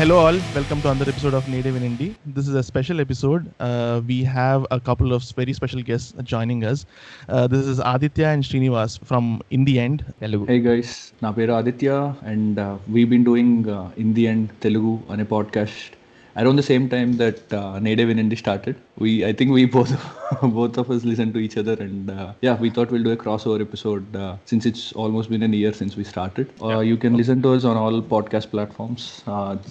Hello, all. Welcome to another episode of Native in Indie. This is a special episode. Uh, we have a couple of very special guests joining us. Uh, this is Aditya and Srinivas from In the End. Hello. Hey, guys. Na Aditya, and uh, we've been doing uh, In the End Telugu on a podcast around the same time that uh, Native in Indie started In indie started we I think we both both of us listen to each other and yeah we thought will do a cross over episode since it's almost been an year since we started you can listen to us on all podcast platforms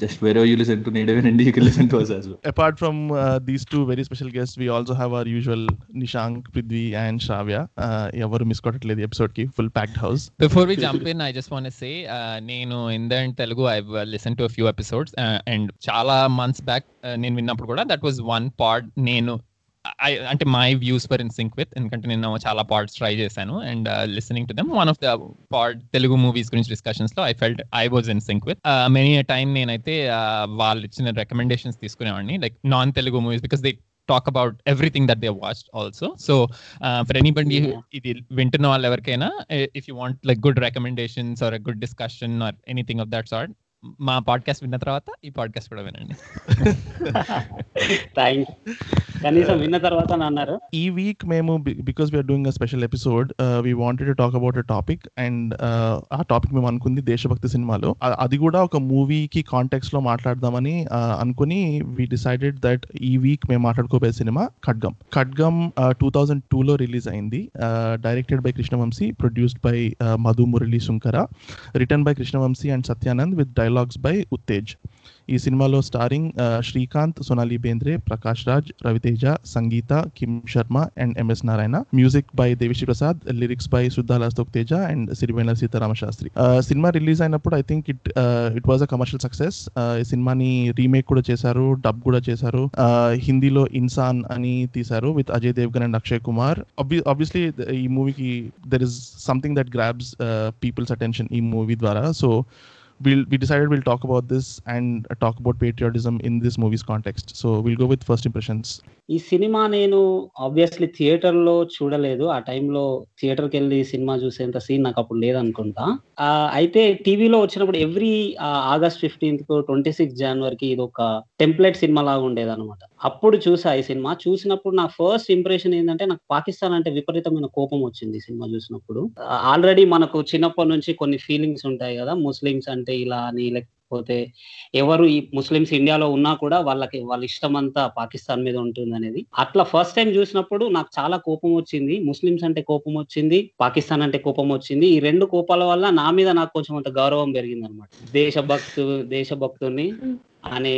just వేరే you listen to native in indie you can listen to us as well Apart from uh, these two very special guests, we also have our usual Nishank, Prithvi, and Shravya. Uh, ఎవరు miss కొట్టట్లేదు episode కి full packed house before we jump in I just want say నేను in the Telugu I listen to few episodes and చాలా months back నేను విన్నప్పుడు కూడా that was one part నేను అంటే my views for in sync with ఎందుకంటే నేను చాలా పార్ట్స్ ట్రై చేశాను. And listening to them one of the part Telugu movies గురించి డిస్కషన్స్లో I felt I was in sync with many time నేనైతే uh, వాళ్ళు ఇచ్చిన recommendations తీసుకునేవాడిని. Like non Telugu movies because they talk about everything that they watch also so for anybody ఇది వింటున్న వాళ్ళు ఎవరికైనా if you want like good recommendations or good discussion or anything of that sort మా podcast విన్న తర్వాత ఈ podcast కూడా వినండి. కనీసం విన్న తర్వాత అని అన్నారు. ఈ వీక్ మేము because we're doing a special episode we wanted to talk about a topic and ఆ టాపిక్ మేము అనుకుంది దేశభక్తి సినిమాలో. అ- అది కూడా ఒక మూవీకి కాంటెక్స్లో మాట్లాడదామని uh, అనుకుని వి డిసైడెడ్ దట్ ఈ వీక్ మేము మాట్లాడుకోబోయే cinema Khadgam. Khadgam two thousand టూలో రిలీజ్ అయింది. Directed by Krishna Vamsi produced by Madhu Murali Sunkara written by Krishna Vamsi and Satyanand with dialogues by Uttej ఈ సినిమాలో starring uh, Srikanth Sonali Bendre Prakash Raj Ravi Teja Sangeetha Kim Sharma and MS Narayana. Music by Devi Sri Prasad lyrics by Suddala Ashok Teja and Sirivennela Seetharama Sastry cinema release అయినప్పుడు I think it it was a commercial success ఈ సినిమాని remake కూడా చేశారు dub కూడా చేశారు. Uh, హిందీలో ఇన్సాన్ అని తీశారు with Ajay Devgan and Akshay Kumar obviously ఈ మూవీకి there is something that grabs people's attention ఈ మూవీ ద్వారా. So we'll we decided we'll talk about this and talk about patriotism in this movie's context. So we'll go with first impressions. ఈ సినిమా నేను obviously థియేటర్లో చూడలేదు. ఆ టైంలో థియేటర్కి వెళ్ళి సినిమా చూసేంత సీన్ నాకు అప్పుడు లేదనుకుంటా. అయితే టీవీలో వచ్చినప్పుడు ఎవ్రీ ఆగస్ట్ ఫిఫ్టీన్త్కు ట్వంటీ సిక్స్ జనవరికి ఇది ఒక టెంప్లెట్ సినిమా లాగా ఉండేది అనమాట అప్పుడు చూసా ఈ సినిమా. చూసినప్పుడు నా ఫస్ట్ ఇంప్రెషన్ ఏంటంటే నాకు పాకిస్తాన్ అంటే విపరీతమైన కోపం వచ్చింది ఈ సినిమా చూసినప్పుడు. ఆల్రెడీ మనకు చిన్నప్పటి నుంచి కొన్ని ఫీలింగ్స్ ఉంటాయి కదా ముస్లిమ్స్ అంటే ఇలా అని లేకపోతే ఎవరు ఈ ముస్లిమ్స్ ఇండియాలో ఉన్నా కూడా వాళ్ళకి వాళ్ళ ఇష్టం అంతా పాకిస్తాన్ మీద ఉంటుంది అనేది. అట్లా ఫస్ట్ టైం చూసినప్పుడు నాకు చాలా కోపం వచ్చింది. ముస్లిమ్స్ అంటే కోపం వచ్చింది పాకిస్తాన్ అంటే కోపం వచ్చింది. ఈ రెండు కోపాల వల్ల నా మీద నాకు కొంచెం అంత గౌరవం పెరిగింది అనమాట దేశభక్తు దేశభక్తుని. అనే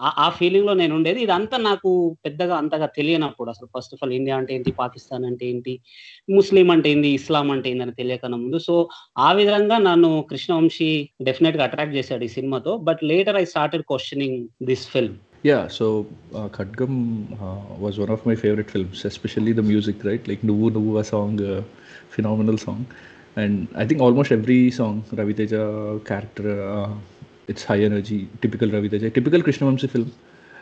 ఆ- ఫీలింగ్లో నేను ఉండేది. ఇదంతా నాకు పెద్దగా అంతగా తెలియనప్పుడు అసలు ఫస్ట్ ఆఫ్ ఆల్ ఇండియా అంటే ఏంటి? పాకిస్తాన్ అంటే ఏంటి? ముస్లిం అంటే ఏంటి ఇస్లాం అంటే ఏంటి అని తెలియకన్నా ముందు. సో ఆ విధంగా నన్ను కృష్ణవంశీ డెఫినెట్గా అట్రాక్ట్ చేశాడు ఈ సినిమాతో. But later I started questioning this film yeah so Khadgam was one of my favourite films especially the music right like నువ్వు నువ్వు ఆ song phenomenal song and I think almost every song Ravi Teja character song, Ravi Teja character, uh, it's high energy, typical Ravi Teja, typical Krishnavamsi film.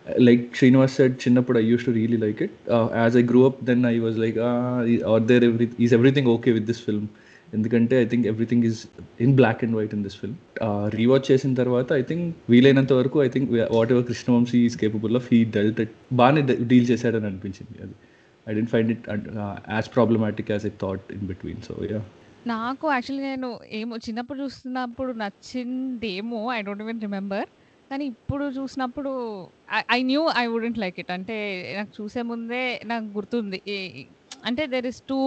Uh, Like Srinivas said, Chinnapud, I used to really like it. Uh, as I grew up, then I was like, ah, are there every, is everything okay with this film? ఎందుకంటే I think everything is in black and white in this film rewatch చేసిన తర్వాత I think వీలైనంత వరకు I think whatever Krishna Vamsi is capable of he dealt it బాగానే deal చేశాడని అనిపించింది అది I didn't find it as problematic as I thought in between so yeah నాకు actually నేను ఏమో చిన్నప్పుడు చూస్తున్నప్పుడు నచ్చిందేమో ఐ డోంట్ ఈవెన్ రిమెంబర్ కానీ ఇప్పుడు చూసినప్పుడు I knew I wouldn't like it అంటే నాకు చూసే ముందే నాకు గుర్తుంది. అంటే దెర్ ఇస్ టూ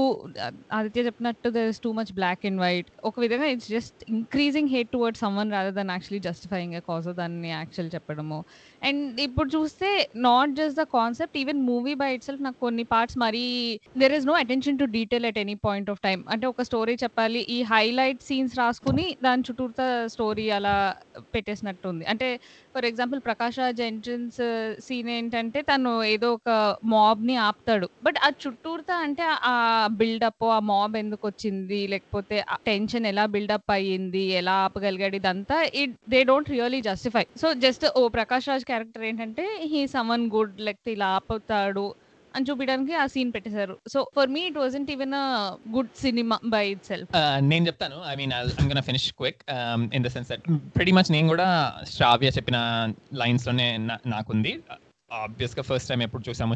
ఆదిత్య చెప్పినట్టు there is too much black and white ఒక విధంగా it's just increasing hate toward someone rather than actually justifying a cause దాన్ని యాక్చువల్ చెప్పడము. అండ్ ఇప్పుడు చూస్తే not just the concept even movie by itself నాకు కొన్ని parts మరీ there is no attention to detail at any point of time అంటే ఒక story చెప్పాలి ఈ హైలైట్ సీన్స్ రాసుకుని దాని చుట్టూత స్టోరీ అలా పెట్టేసినట్టుంది. అంటే for example Prakash Raj entrance uh, scene ఏంటంటే తను ఏదో ఒక మాబ్ని ఆపుతాడు. బట్ ఆ చుట్టూతా అంటే ఆ బిల్డప్ ఆ మాబ్ ఎందుకు వచ్చింది లేకపోతే టెన్షన్ ఎలా బిల్డప్ అయ్యింది ఎలా ఆపగలిగాడు ఇదంతా it they don't really justify so just oh Prakash Raj character ఏంటంటే హీ సమ్మన్ గుడ్ లేకపోతే ఇలా ఆపుతాడు అని చూపించడానికి ఆ సీన్ పెట్టేశారు. So for me it wasn't even a good cinema by itself నేను చెప్తాను. I mean I'm gonna finish quick. In the sense that pretty much నేను కూడా శ్రావ్య చెప్పిన లైన్స్లోనే నాకుంది. ఆబ్వియస్గా ఫస్ట్ టైం ఎప్పుడు చూసాము.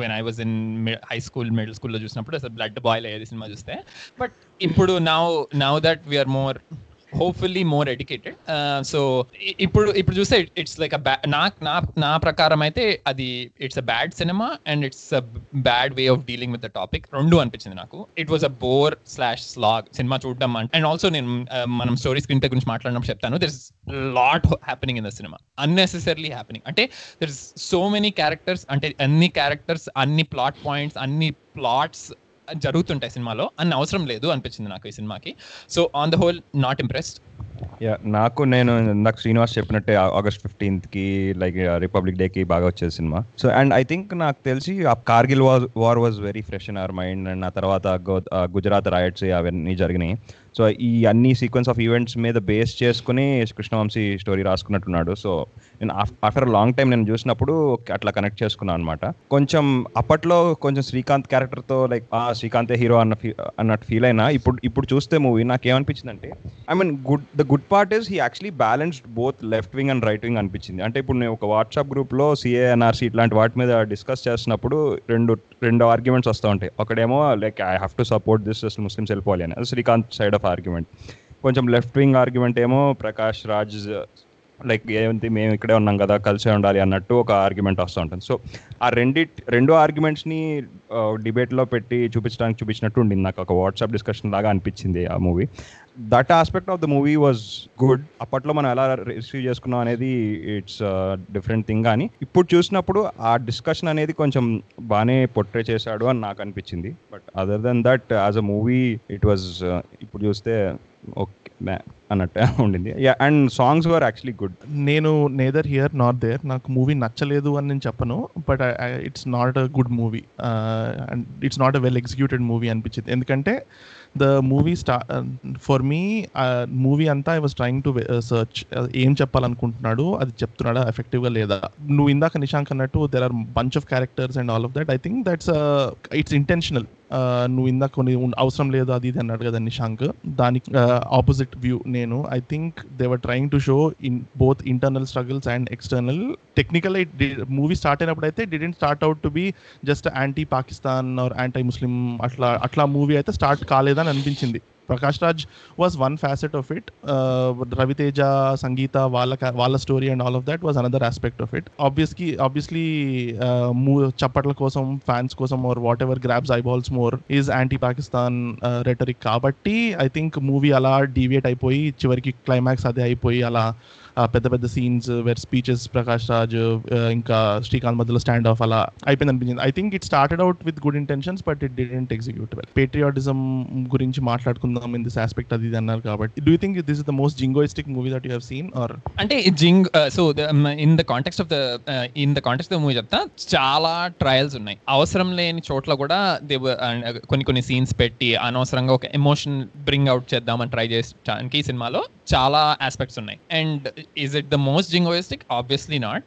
When I was in high school middle స్కూల్లో చూసినప్పుడు అసలు బ్లడ్ బాయిల్ అయ్యేది సినిమా చూస్తే. బట్ ఇప్పుడు now now that we're more hopefully more educated so ఇప్పుడు ఇప్పుడు చూస్తే ఇట్స్ లైక్ నా నా నా ప్రకారం అయితే అది it's a bad cinema and it's a bad way of dealing with the topic రెండు అనిపించింది నాకు. It was a bore slash slog cinema చూడడం అండ్ ఆల్సో నేను మనం స్టోరీ స్క్రీన్ గురించి మాట్లాడినప్పుడు చెప్తాను. There is lot happening in the cinema unnecessarily happening అంటే there is so many characters అంటే అన్ని క్యారెక్టర్స్ అన్ని ప్లాట్ పాయింట్స్ అన్ని ప్లాట్స్ జరుగుతుంటాయి సినిమాలో అన్న అవసరం లేదు అనిపించింది నాకు ఈ సినిమాకి. So on the whole not impressed yeah నాకు నేను ఇందాక శ్రీనివాస్ చెప్పినట్టే ఆగస్ట్ ఫిఫ్టీన్త్కి లైక్ రిపబ్లిక్ డే కి బాగా వచ్చేది సినిమా. సో అండ్ ఐ థింక్ నాకు తెలిసి ఆ Kargil war war was very fresh in our mind and ఆ తర్వాత గుజరాత్ రాయట్స్ uh, అవన్నీ జరిగినాయి. సో ఈ అన్ని సీక్వెన్స్ ఆఫ్ ఈవెంట్స్ మీద బేస్ చేసుకుని కృష్ణవంశీ స్టోరీ రాసుకున్నట్టున్నాడు. సో నేను ఆఫ్టర్ లాంగ్ టైం నేను చూసినప్పుడు అట్లా కనెక్ట్ చేసుకున్నాను అనమాట కొంచెం అప్పట్లో కొంచెం శ్రీకాంత్ క్యారెక్టర్తో లైక్ ఆ శ్రీకాంతే హీరో అన్న ఫీ- అన్నట్టు ఫీల్ అయినా ఇప్పుడు ఇప్పుడు చూస్తే మూవీ నాకేమనిపించింది అంటే I mean good the good part is he actually balanced both left wing and right wing అనిపించింది. అంటే ఇప్పుడు నేను ఒక వాట్సాప్ గ్రూప్లో సిఏఎన్ఆర్సీ ఇట్లాంటి వాటి మీద డిస్కస్ చేస్తున్నప్పుడు రెండు రెండు ఆర్గ్యుమెంట్స్ వస్తూ ఉంటాయి. ఒకడేమో like I have to support this అసలు ముస్లిమ్స్ వెళ్ళిపోవాలి అని. శ్రీకాంత్ సైడ్ ఆఫ్ ఆర్గ్యుమెంట్ కొంచెం లెఫ్ట్ వింగ్ ఆర్గ్యుమెంట్ ఏమో ప్రకాష్ రాజ్ లైక్ ఏంటి మేము ఇక్కడే ఉన్నాం కదా కలిసే ఉండాలి అన్నట్టు ఒక ఆర్గ్యుమెంట్ వస్తూ ఉంటుంది. సో ఆ రెండి రెండు ఆర్గ్యుమెంట్స్ని డిబేట్లో పెట్టి చూపించడానికి చూపించినట్టు ఉండింది. నాకు ఒక వాట్సాప్ డిస్కషన్ లాగా అనిపించింది ఆ movie that aspect of the movie was good అప్పట్లో మనం ఎలా రిసీవ్ చేసుకున్నాం అనేది ఇట్స్ డిఫరెంట్ థింగ్ కానీ ఇప్పుడు చూసినప్పుడు ఆ డిస్కషన్ అనేది కొంచెం బాగానే పొట్రే చేశాడు అని నాకు అనిపించింది. But other than that as a movie it was ఇప్పుడు చూస్తే ఓకే అన్నట్టు ఉండింది. And songs were actually good నేను నేదర్ హియర్ నాట్ దేర్ నాకు మూవీ నచ్చలేదు అని నేను చెప్పను but it's not a good movie and it's not a well executed movie అనిపించింది. ఎందుకంటే ద మూవీ స్టా ఫర్ మీ మూవీ అంతా I was trying to search ఏం చెప్పాలనుకుంటున్నాడు అది చెప్తున్నాడా ఎఫెక్టివ్గా లేదా? నువ్వు ఇందాక నిశాంక్ అన్నట్టు there are bunch of characters and all of that I think that's it's intentional నువ్వు ఇందాక కొన్ని ఉన్- అవసరం లేదు అది ఇది అన్నాడు కదా నిశాంక్. దానికి ఆపోజిట్ వ్యూ నేను. I think they were trying to show in both internal struggles and external technical movie start అయినప్పుడు అయితే didn't start out to be just anti Pakistan or anti Muslim అట్లా అట్లా మూవీ అయితే స్టార్ట్ కాలేదని అనిపించింది. Prakash Raj was one facet of it Ravi Teja Sangeetha వాళ్ళ వాళ్ళ story and all of that was another aspect of it obviously obviously చప్పట్ల కోసం fans కోసం or whatever grabs eyeballs more is anti Pakistan rhetoric కాబట్టి I think movie అలా deviate అయిపోయి చివరికి climax అదే అయిపోయి అలా పెద్ద పెద్ద scenes where speeches Prakash Raj ఇంకా శ్రీకాంత్ మధ్యలో స్టాండ్ ఆఫ్ అలా అయిపోయింది అనిపించింది. I think it started out with good intentions but it didn't execute well patriotism గురించి మాట్లాడుకుందాం ఇన్ దిస్ ఆస్పెక్ట్ అది ఇది అన్నారు కాబట్టి. Do think this is the most jingoistic movie that you have scene or అంటే జింగ్ so in the context of the in the context movie చెప్తా చాలా ట్రయల్స్ ఉన్నాయి. అవసరం లేని చోట్ల కూడా దే uh, uh, కొన్ని కొన్ని సీన్స్ పెట్టి అనవసరంగా ఒక ఎమోషన్ బ్రింగ్ అవుట్ చేద్దామని ట్రై చేయడానికి ఈ సినిమాలో చాలా ఆస్పెక్ట్స్ ఉన్నాయి. And is it the most jingoistic obviously not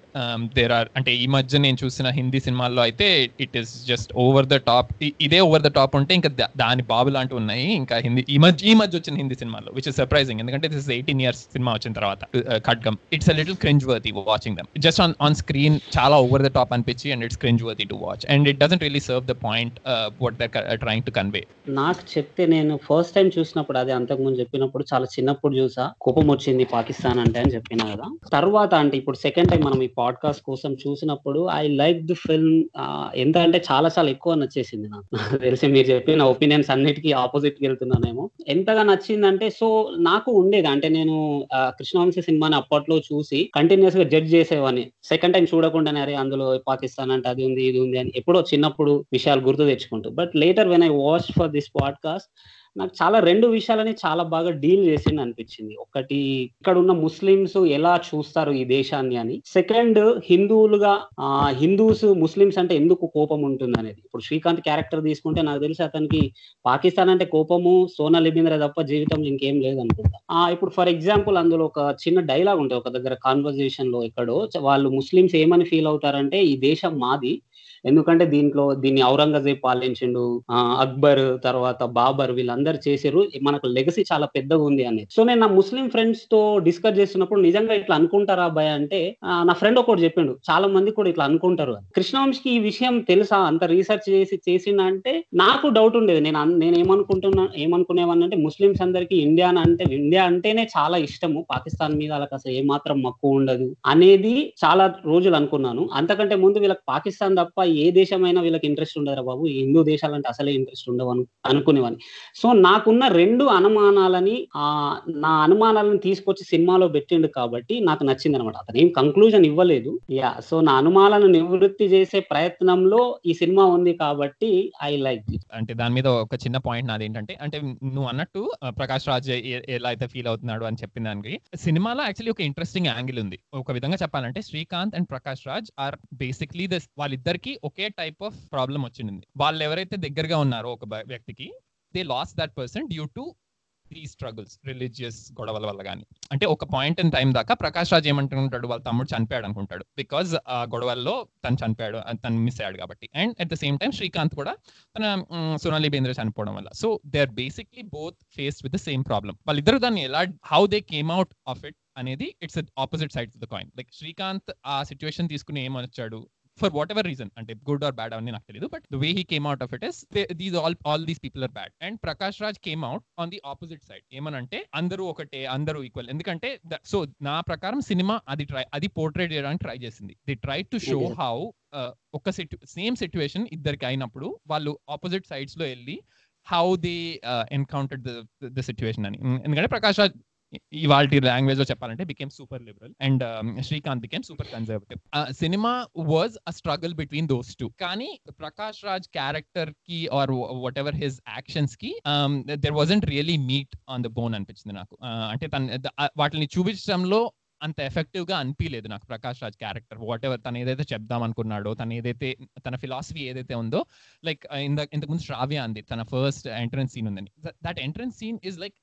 there or అంటే ఈ మధ్య నేను చూసిన హిందీ సినిమాల్లో అయితే it is just over the top ఇదే ఓవర్ ద టాప్ ఉంటే ఇంకా దాని బాబు లాంటివి ఉన్నాయి. ఇంకా హిందీ ఈ మధ్య ఈ మధ్య వచ్చిన హిందీ సినిమాలో విచ్ ఇస్ సర్ప్రైజింగ్ ఎందుకంటే దిస్ ఎయిటీన్ ఇయర్స్ సినిమా వచ్చిన తర్వాత uh, Khadgam. It's a little cringe worthy watching them just on on screen చాలా ఓవర్ ద టాప్ అనిపించి and it's cringe worthy to watch and it doesn't really serve the point what they're trying to convey నాకు చెప్తే నేను first time చూసినప్పుడు అది అంతకుముందు చెప్పినప్పుడు చాలా చిన్నప్పుడు చూసా. కోపం వచ్చింది పాకిస్తాన్ అంటే అని చెప్పినా కదా. తర్వాత అంటే ఇప్పుడు సెకండ్ టైం మనం ఈ పాడ్కాస్ట్ కోసం చూసినప్పుడు ఐ లైక్ ది ఫిల్మ్ ఎంత అంటే చాలా చాలా ఎక్కువ నచ్చేసింది నాకు. నాకు తెలిసి మీరు చెప్పిన ఒపీనియన్స్ అన్నిటికీ ఆపోజిట్ వెళ్తున్నానేమో. ఎంతగా నచ్చిందంటే సో నాకు ఉండేది. అంటే నేను ఆ, కృష్ణవంశీ సినిమాని అప్పట్లో చూసి కంటిన్యూస్గా జడ్జ్ చేసేవాడిని సెకండ్ టైం చూడకుండానే అరే అందులో పాకిస్తాన్ అంటే అది ఉంది ఇది ఉంది అని ఎప్పుడో చిన్నప్పుడు విషయాలు గుర్తు తెచ్చుకుంటూ. But later when I watch for this podcast నాకు చాలా రెండు విషయాలని చాలా బాగా డీల్ చేసింది అనిపించింది. ఒకటి ఇక్కడ ఉన్న ముస్లిమ్స్ ఎలా చూస్తారు ఈ దేశాన్ని అని. సెకండ్ హిందువులుగా హిందూస్ ముస్లిమ్స్ అంటే ఎందుకు కోపం ఉంటుంది అనేది. ఇప్పుడు శ్రీకాంత్ క్యారెక్టర్ తీసుకుంటే నాకు తెలిసి అతనికి పాకిస్తాన్ అంటే కోపము సోనా లిబింద్ర తప్ప జీవితంలో ఇంకేం లేదు అనుకుంటా. ఆ ఇప్పుడు ఫర్ ఎగ్జాంపుల్ అందులో ఒక చిన్న డైలాగ్ ఉంటుంది. ఒక దగ్గర కాన్వర్జేషన్లో ఎక్కడో వాళ్ళు ముస్లిమ్స్ ఏమని ఫీల్ అవుతారంటే ఈ దేశం మాది ఎందుకంటే దీంట్లో దీన్ని ఔరంగజేబ్ పాలించిండు అక్బర్ తర్వాత బాబర్ వీళ్ళందరూ చేశారు మనకు లెగసీ చాలా పెద్దగా ఉంది అనేది సో నేను నా ముస్లిం ఫ్రెండ్స్తో డిస్కస్ చేస్తున్నప్పుడు నిజంగా ఇట్లా అనుకుంటారా అబ్బాయి అంటే నా ఫ్రెండ్ ఒకటి చెప్పిండు. చాలా మంది కూడా ఇట్లా అనుకుంటారు అని. కృష్ణవంశికి ఈ విషయం తెలుసా? అంత రీసెర్చ్ చేసి చేసిన అంటే నాకు డౌట్ ఉండేది. నేను నేను ఏమనుకుంటున్నా ఏమనుకునేవాడిని అంటే ముస్లిమ్స్ అందరికి ఇండియా అంటే ఇండియా అంటేనే చాలా ఇష్టము. పాకిస్తాన్ మీద వాళ్ళకి అసలు ఏమాత్రం మక్కువ ఉండదు అనేది చాలా రోజులు అనుకున్నాను. అంతకంటే ముందు వీళ్ళకి పాకిస్తాన్ తప్ప ఏ దేశమైనా వీళ్ళకి ఇంట్రెస్ట్ ఉండదురా బాబు. హిందూ దేశాలంటే అసలే ఇంట్రెస్ట్ ఉండవు అను అనుకునేవాడిని. సో నాకున్న రెండు అనుమానాలని ఆ నా అనుమానాలను తీసుకొచ్చి సినిమాలో పెట్టిండు కాబట్టి నాకు నచ్చింది అనమాట అతను ఏం కంక్లూజన్ ఇవ్వలేదు. యా సో నా అనుమానాలను నివృత్తి చేసే ప్రయత్నంలో ఈ సినిమా ఉంది కాబట్టి ఐ లైక్ అంటే దాని మీద ఒక చిన్న పాయింట్ నాది ఏంటంటే అంటే నువ్వు అన్నట్టు ప్రకాష్ రాజ్ ఎలా అయితే ఫీల్ అవుతున్నాడు అని చెప్పిన దానికి సినిమాలో యాక్చువల్లీ ఒక ఇంట్రెస్టింగ్ యాంగిల్ ఉంది. ఒక విధంగా చెప్పాలంటే Srikanth and Prakash Raj are basically the వాళ్ళిద్దరికి ఒకే టైప్ ఆఫ్ ప్రాబ్లం వచ్చింది వాళ్ళు ఎవరైతే దగ్గరగా ఉన్నారో ఒక వ్యక్తికి they lost that person due to ఈ స్ట్రగుల్స్ రిలీజియస్ గొడవల వల్ల కానీ అంటే ఒక పాయింట్ ఇన్ టైం దాకా ప్రకాష్ రాజ్ ఏమంటుంటాడు వాళ్ళ తమ్ముడు చనిపోయాడు అనుకుంటాడు. బికాజ్ ఆ గొడవల్లో తను చనిపోయాడు తను మిస్ అయ్యాడు కాబట్టి. And at the same time Srikanth కూడా తన సోనాలి బేంద్ర చనిపోవడం వల్ల. So they are basically both face with the same problem వాళ్ళిద్దరు దాన్ని ఎలా how they came out of it అనేది it's opposite side of the coin. Like Srikanth ఆ సిచ్యువేషన్ తీసుకుని ఏమొచ్చాడు ఫర్ వాట్ ఎవర్ రీజన్ అంటే గుడ్ ఆర్ బ్యాడ్ అవన్నీ నాకు తెలియదు but the way he came out of it is these all all these people are bad and Prakash Raj came out on the opposite side ఏమనంటే అందరూ ఒకటే అందరూ equal ఎందుకంటే so నా ప్రకారం సినిమా అది ట్రై అది పోర్ట్రేట్ చేయడానికి ట్రై చేసింది. The try to show. How ఒక సిట్యు సేమ్ సిచ్యువేషన్ ఇద్దరికి అయినప్పుడు వాళ్ళు ఆపోజిట్ సైడ్స్లో వెళ్ళి how they encounter the situation అని. ఎందుకంటే ప్రకాష్ రాజ్ ఇవాళ లాంగ్వేజ్లో చెప్పాలంటే became super liberal and Srikanth became super conservative cinema was a struggle between those two కానీ ప్రకాష్ రాజ్ క్యారెక్టర్కి or what ever his యాక్షన్స్కి there wasn't really meat on the bone అనిపించింది నాకు. అంటే తన వాటిని చూపించడంలో అంత ఎఫెక్టివ్గా అనిపించలేదు నాకు Prakash Raj character. What ever తను ఏదైతే చెప్దాం అనుకున్నాడో తను ఏదైతే తన ఫిలాసఫీ ఏదైతే ఉందో లైక్ ఇంత ఇంతకుముందు శ్రావ్య అంది తన ఫస్ట్ ఎంట్రన్స్ సీన్ ఉందని. That entrance scene is like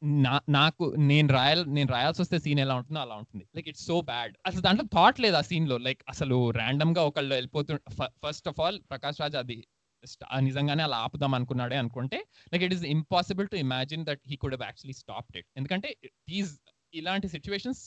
నాకు నేను రాయల్ నేను రాయాల్సి వస్తే సీన్ ఎలా ఉంటుందో అలా ఉంటుంది. Like it's so bad. అసలు దాంట్లో థాట్ లేదు ఆ సీన్లో లైక్ అసలు ర్యాండమ్గా ఒకళ్ళు వెళ్ళిపోతు first of all Prakash Raj అది నిజంగానే అలా ఆపుదాం అనుకున్నాడే అనుకుంటే like it is impossible to imagine that he could actually stopped it. ఎందుకంటే దీస్ ఇలాంటి situations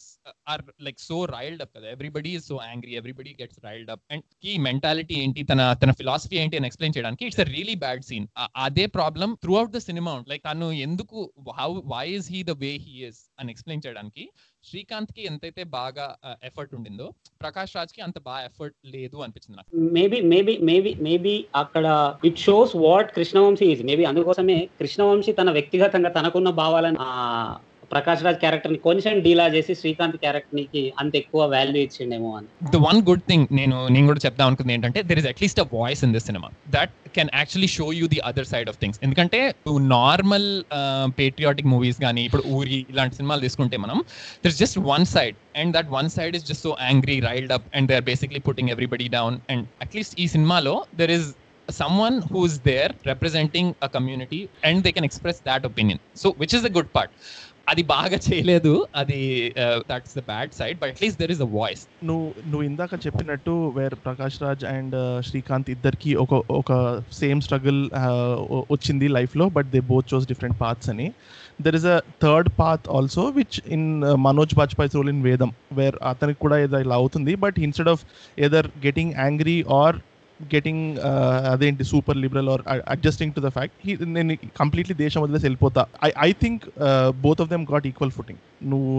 are like so riled up కదా. Everybody is so angry everybody gets riled up and ఈ మెంటాలిటీ ఏంటి? తన తన ఫిలాసఫీ ఏంటి అని ఎక్స్ప్లెయిన్ చేయడానికి it's a really bad scene అదే problem throughout the cinema like తను ఎందుకు how why is he the way he is అని ఎక్స్ప్లెయిన్ చేయడానికి శ్రీకాంత్కి ఎంతైతే బాగా ఎఫర్ట్ ఉండిందో ప్రకాష్ రాజ్కి అంత బాగా ఎఫర్ట్ లేదు అనిపించింది నాకు. మేబీ మేబీ మేబీ మేబీ అక్కడ it shows what Krishna Vamsi is maybe అందుకోసమే కృష్ణవంశీ తన వ్యక్తిగతంగా తనకున్న భావాలను ఆ ప్రకాష్ రాజ్ క్యారెక్టర్ని కొంచెం డీలా చేసి శ్రీకాంత్ క్యారెక్టర్కి అంత ఎక్కువ వాల్యూ ఇచ్చిండేమో అని. ద వన్ గుడ్ థింగ్ నేను నేను కూడా చెప్దాం అనుకుంది ఏంటంటే there is at least a voice in this cinema that can actually show you the other side of things ఎందుకంటే నార్మల్ పేట్రియాటిక్ మూవీస్ కానీ ఇప్పుడు ఊరి ఇలాంటి సినిమాలు తీసుకుంటే మనం there is just one side and that one side is just so angry riled up and they are basically putting everybody down and at least ఈ సినిమాలో there is someone who's there representing a community and they can express that opinion. So which is the good part? అది బాగా చేయలేదు. అది that's the bad side but at least there is a voice నువ్వు నువ్వు ఇందాక చెప్పినట్టు where Prakash Raj and Srikanth ఇద్దరికి ఒక ఒక సేమ్ స్ట్రగుల్ వచ్చింది లైఫ్లో but they both chose different paths అని. There is a third path also which in Manoj Bajpayee role in Vedam where అతనికి కూడా ఏదో ఇలా అవుతుంది but instead of either getting angry or getting uh, అదేంటి super liberal or adjusting to the fact నేను completely దేశం వదిలేసి వెళ్ళిపోతా. I I think both of them got equal footing నువ్వు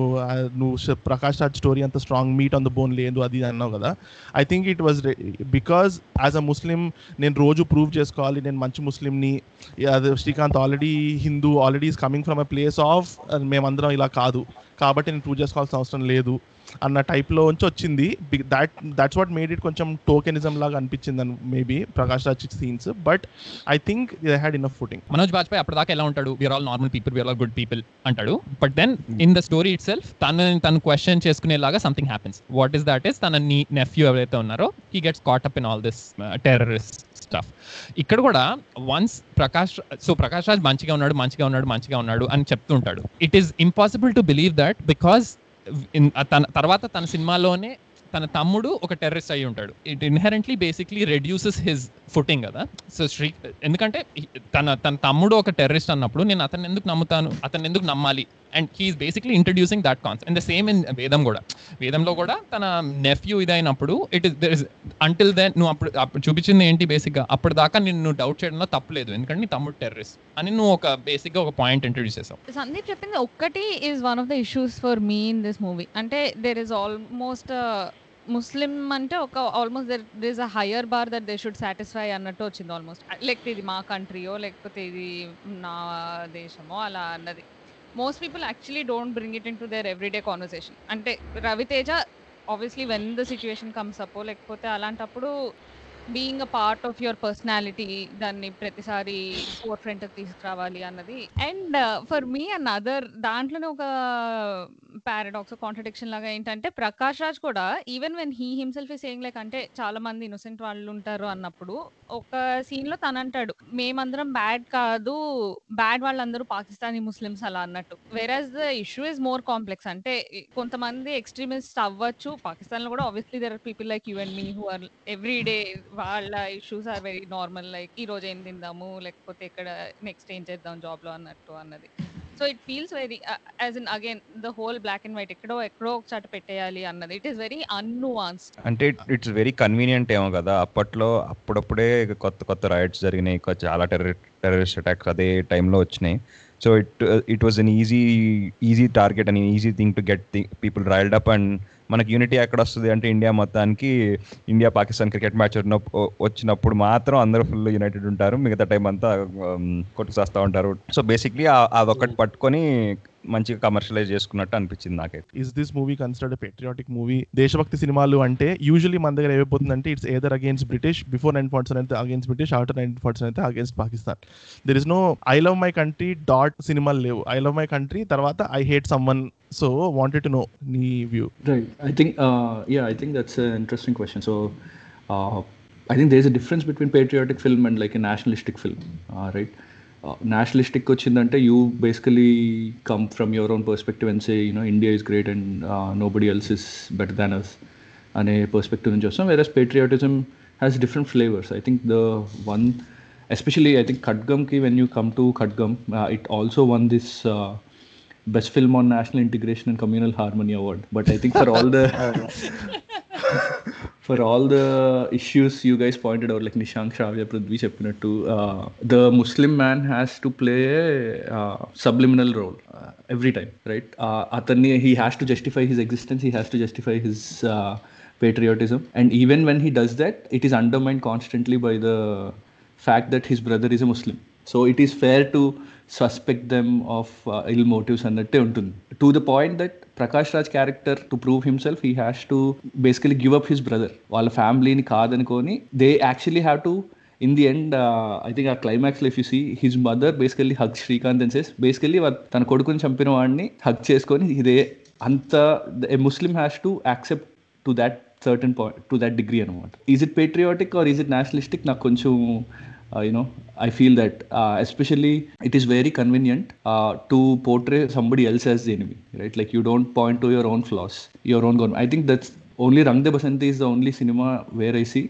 నువ్వు ప్రకాష్ రాజ్ స్టోరీ అంత strong meat on the bone లేదు అది అన్నావు కదా. I think it was because as a Muslim నేను రోజు ప్రూవ్ చేసుకోవాలి నేను మంచి ముస్లింని అది Srikanth already Hindu already is coming from a place of మేమందరం ఇలా కాదు. కాబట్టి నేను ప్రూవ్ చేసుకోవాల్సిన అవసరం లేదు. అన్న టైప్లో నుంచి వచ్చింది. That that's what made it కొంచెం టోకెనిజం లాగా అనిపించింది అని maybe Prakash Raj scenes but I think they had in footing Manoj Bajpayee అప్పటిదాకా ఎలా ఉంటాడు? We are all normal people we are all good people అంటాడు. But then in the story itself తను తను క్వశ్చన్ చేసుకునేలాగా something happens what is that is తన నీ nephew ఎవరైతే ఉన్నారో he gets caught up in all this terrorist stuff ఇక్కడ కూడా వన్స్ ప్రకాష్ సో ప్రకాష్ రాజ్ మంచిగా ఉన్నాడు మంచిగా ఉన్నాడు మంచిగా ఉన్నాడు అని చెప్తుంటాడు. It is impossible to believe that because తన తర్వాత తన సినిమాలోనే తన తమ్ముడు ఒక టెర్రరిస్ట్ అయి ఉంటాడు. It inherently basically reduces his footing కదా. సో శ్రీ ఎందుకంటే తన తన తమ్ముడు ఒక టెర్రరిస్ట్ అన్నప్పుడు నేను అతను ఎందుకు నమ్ముతాను అతను ఎందుకు నమ్మాలి? And he is basically introducing that concept and the same in Vedam కూడా వేదంలో కూడా తన nephew ఇదైనప్పుడు it is there is until then నువ్వు అప్పుడు అప్పుడు చూపించింది ఏంటి బేసిక్గా అప్పటిదాకా నిన్ను డౌట్ చేయడంలో తప్పలేదు. ఎందుకంటే నీ తమ్ముడు టెర్రరిస్ట్ అని నువ్వు ఒక బేసిక్గా ఒక పాయింట్ ఇంట్రడ్యూస్ చేసావు. సందీప్ చెప్పింది ఒక్కటి is one of the issues for me in this movie అంటే దేర్ ఇస్ ఆల్మోస్ట్ ముస్లిం అంటే ఒక almost there there is a higher bar that they should satisfy అన్నట్టు వచ్చింది ఆల్మోస్ట్ లేకపోతే ఇది మా కంట్రీయో లేకపోతే ఇది నా దేశమో అలా అన్నది. Most people actually don't bring it in to their everyday conversation అంటే Ravi Teja obviously when the situation comes up లేకపోతే అలాంటప్పుడు being a part of your personality దాన్ని ప్రతిసారి ఫోర్ ఫ్రంట్కి తీసుకురావాలి అన్నది. And for me and other దాంట్లోనే ఒక పారాడాక్స్ కాంట్రడిక్షన్ లాగా ఏంటంటే ప్రకాష్ రాజ్ కూడా even when he himself is saying like అంటే చాలా మంది ఇన్నోసెంట్ వాళ్ళు ఉంటారు అన్నప్పుడు ఒక సీన్లో తను అంటాడు మేమందరం బ్యాడ్ కాదు బ్యాడ్ వాళ్ళందరూ పాకిస్తానీ ముస్లిమ్స్ అలా అన్నట్టు. Whereas the issue is more complex అంటే కొంతమంది ఎక్స్ట్రీమిస్ట్ అవ్వచ్చు. పాకిస్తాన్లో కూడా obviously there are people like you and me who are every day వాళ్ళ issues are very normal like ఈ రోజు ఏం తిందాము లేకపోతే ఇక్కడ నెక్స్ట్ ఏం చేద్దాం జాబ్లో అన్నట్టు అన్నది. So it feels very as in again the whole black and white ఎక్కడో ఎక్కడో ఒకసారి పెట్టేయాలి అన్నది. ఇట్ ఈస్ వెరీ అన్నువాన్స్ అంటే ఇట్స్ వెరీ కన్వీనియంట్ ఏమో కదా అప్పట్లో అప్పుడప్పుడే కొత్త కొత్త రైట్స్ జరిగినాయి చాలా టెర్ర టెర్రరిస్ట్ అటాక్స్ అదే టైంలో వచ్చినాయి. So it it was an easy easy target and easy thing to get thing people riled up and మనకి యూనిటీ ఎక్కడ వస్తుంది అంటే ఇండియా మొత్తానికి ఇండియా పాకిస్తాన్ క్రికెట్ మ్యాచ్ వచ్చినప్పుడు మాత్రం అందరూ ఫుల్ యునైటెడ్ ఉంటారు. మిగతా టైం అంతా కొట్టుకొస్తా ఉంటారు. సో బేసిక్లీ అదొకటి పట్టుకొని మంచిగా కమర్షియలైజ్ చేసుకున్నట్టు అనిపించింది నాకైతే. Is this movie considered patriotic movie దేశభక్తి సినిమాలు అంటే యూజువల్లీ మన దగ్గర ఏమైపోతుందంటే it's either against British before nine forty అయితే against British after nine forty అయితే against Pakistan there is no I love my country that సినిమాలు లేవు. ఐ లవ్ మై కంట్రీ తర్వాత I hate someone so wanted to know నీ view Right. I think, uh, yeah, I think that's an interesting question. So, uh, I think there's a difference between patriotic film and like a nationalistic film, uh, right? Uh, nationalistic వచ్చిందంటే you basically come from your own perspective and say, you know, India is great and uh, nobody else is better than us అనే perspective నుంచి వస్తాం whereas patriotism has different flavours I think the one especially I think ఖడ్గమ్కి when you come to Khadgam it also won this best film on national integration and communal harmony award but i think for all the for all the issues you guys pointed out like Nishank Sravya Prithvi చెప్పినట్టు the Muslim man has to play subliminal role every time right అతన్ని he has to justify his existence he has to justify his patriotism and even when he does that it is undermined constantly by the fact that his brother is a muslim so it is fair to suspect them of ill motives అన్నట్టే ఉంటుంది. To the point that Prakash Raj character to prove himself he has to basically give up his brother వాళ్ళ ఫ్యామిలీని కాదనుకొని they actually have to in the end I think ఆ క్లైమాక్స్లో you see see his mother basically hug Srikanth and says basically తన కొడుకుని చంపిన వాడిని hug చేసుకొని ఇదే అంత a Muslim has to accept to that certain point to that degree అనమాట is it patriotic or is it nationalistic నాకు కొంచెం uh, you know i feel that uh, especially it is very convenient uh, to portray somebody else as the enemy right like you don't point to your own flaws your own government i think that's only rang de basanti is the only cinema where i see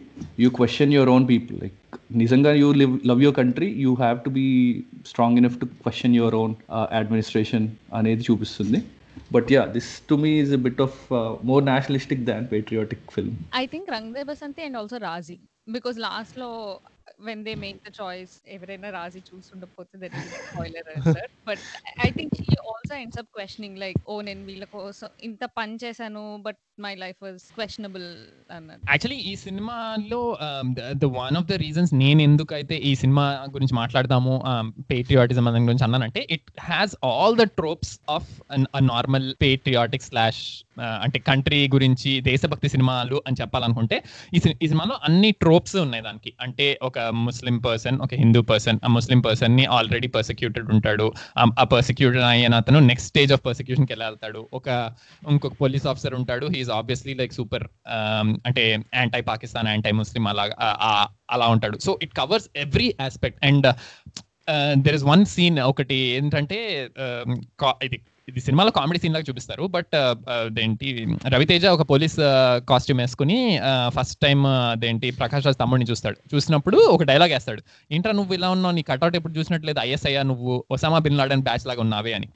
you question your own people like nizanga you live love your country you have to be strong enough to question your own uh, administration అనేది చూపిస్తుంది but yeah this to me is a bit of uh, more nationalistic than patriotic film I think Rang De Basanti and also Raazi because last లో when they make the choice ఎవరైనా Raazi చూస్తుండకపోతే that is spoiler sir but I think he also ends up questioning like oh నేను వీళ్ళ కోసం ఇంత పని చేశాను but my life was questionable అన్నది. Actually ఈ సినిమాలో the one of the reasons నేను ఎందుకైతే ఈ సినిమా గురించి మాట్లాడతాము పేట్రియాటిజం um, అనే గురించి అన్నానంటే it has all the tropes of normal patriotic slash అంటే కంట్రీ గురించి దేశభక్తి సినిమాలు అని చెప్పాలనుకుంటే ఈ ఈ సినిమాలో అన్ని ట్రోప్స్ ఉన్నాయి దానికి. అంటే ఒక ముస్లిం పర్సన్ ఒక హిందూ పర్సన్ ఆ ముస్లిం పర్సన్ని ఆల్రెడీ పర్సిక్యూటెడ్ ఉంటాడు. Um, ఆ- పర్సిక్యూటెడ్ అయిన అతను నెక్స్ట్ స్టేజ్ ఆఫ్ పర్సిక్యూషన్కి వెళ్తాడు ఒక ఇంకొక పోలీస్ ఆఫీసర్ ఉంటాడు ఈజ్ ఆబ్వియస్లీ లైక్ సూపర్ అంటే యాంటై పాకిస్తాన్ యాంటై ముస్లిం అలా అలా ఉంటాడు. So it covers every aspect and there is one scene ఒకటి ఏంటంటే ఇది ఇది సినిమాలో కామెడీ సీన్ లాగా చూపిస్తారు. బట్ అదేంటి రవితేజ ఒక పోలీస్ కాస్ట్యూమ్ వేసుకుని ఫస్ట్ టైం అదేంటి ప్రకాష్ రాజ్ తమ్ముడిని చూస్తాడు. చూసినప్పుడు ఒక డైలాగ్ వేస్తాడు. ఏంట్రా నువ్వు ఇలా ఉన్నావు? నీ కట్అవుట్ ఎప్పుడు చూసినట్లేదు? ఐఎస్ అయ్యా నువ్వు ఒసామా బిన్ లాడన్ బ్యాచ్ లాగా ఉన్నావే అని.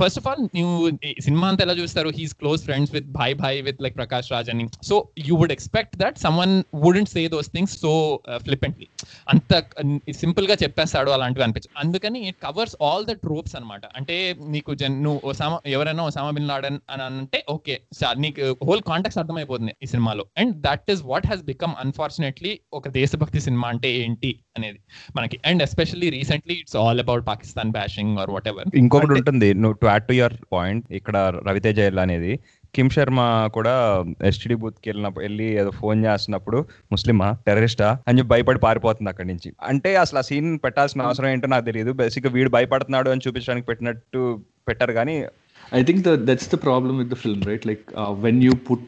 ఫస్ట్ ఆఫ్ ఆల్ నువ్వు ఈ సినిమా అంతా ఎలా చూస్తారు? He's close friends with bhai bhai with like Prakash Raj అని. So you would expect that someone wouldn't say those things so flippantly అంత సింపుల్గా చెప్పేస్తాడు అలాంటివి అనిపించు. అందుకని it covers all the tropes అనమాట అంటే నీకు జన్ నువ్వు ఒసామా ఎవరైనా ఒసామా బిన్ లాడన్ అని అంటే ఓకే నీకు హోల్ కాంటాక్ట్ అర్థమైపోతుంది ఈ సినిమాలో. And that is what has become unfortunately ఒక దేశభక్తి సినిమా అంటే ఏంటి అనేది మనకి. And especially recently it's all about Pakistan bashing or whatever ఇంకొకటి ఉంటుంది నువ్వు to add to your point ఇక్కడ రవితేజ అనేది కిమ్ శర్మ కూడా ఎస్టీడీ బూత్కి వెళ్ళినప్పుడు వెళ్ళి ఏదో ఫోన్ చేస్తున్నప్పుడు ముస్లిమా టెర్రరిస్టా అని చెప్పి భయపడి పారిపోతుంది అక్కడి నుంచి. అంటే అసలు ఆ సీన్ పెట్టాల్సిన అవసరం ఏంటో నాకు తెలియదు బేసిక్ వీడు భయపడుతున్నాడు అని చూపించడానికి పెట్టినట్టు పెట్టారు కానీ I think that's the problem with the film right like when you put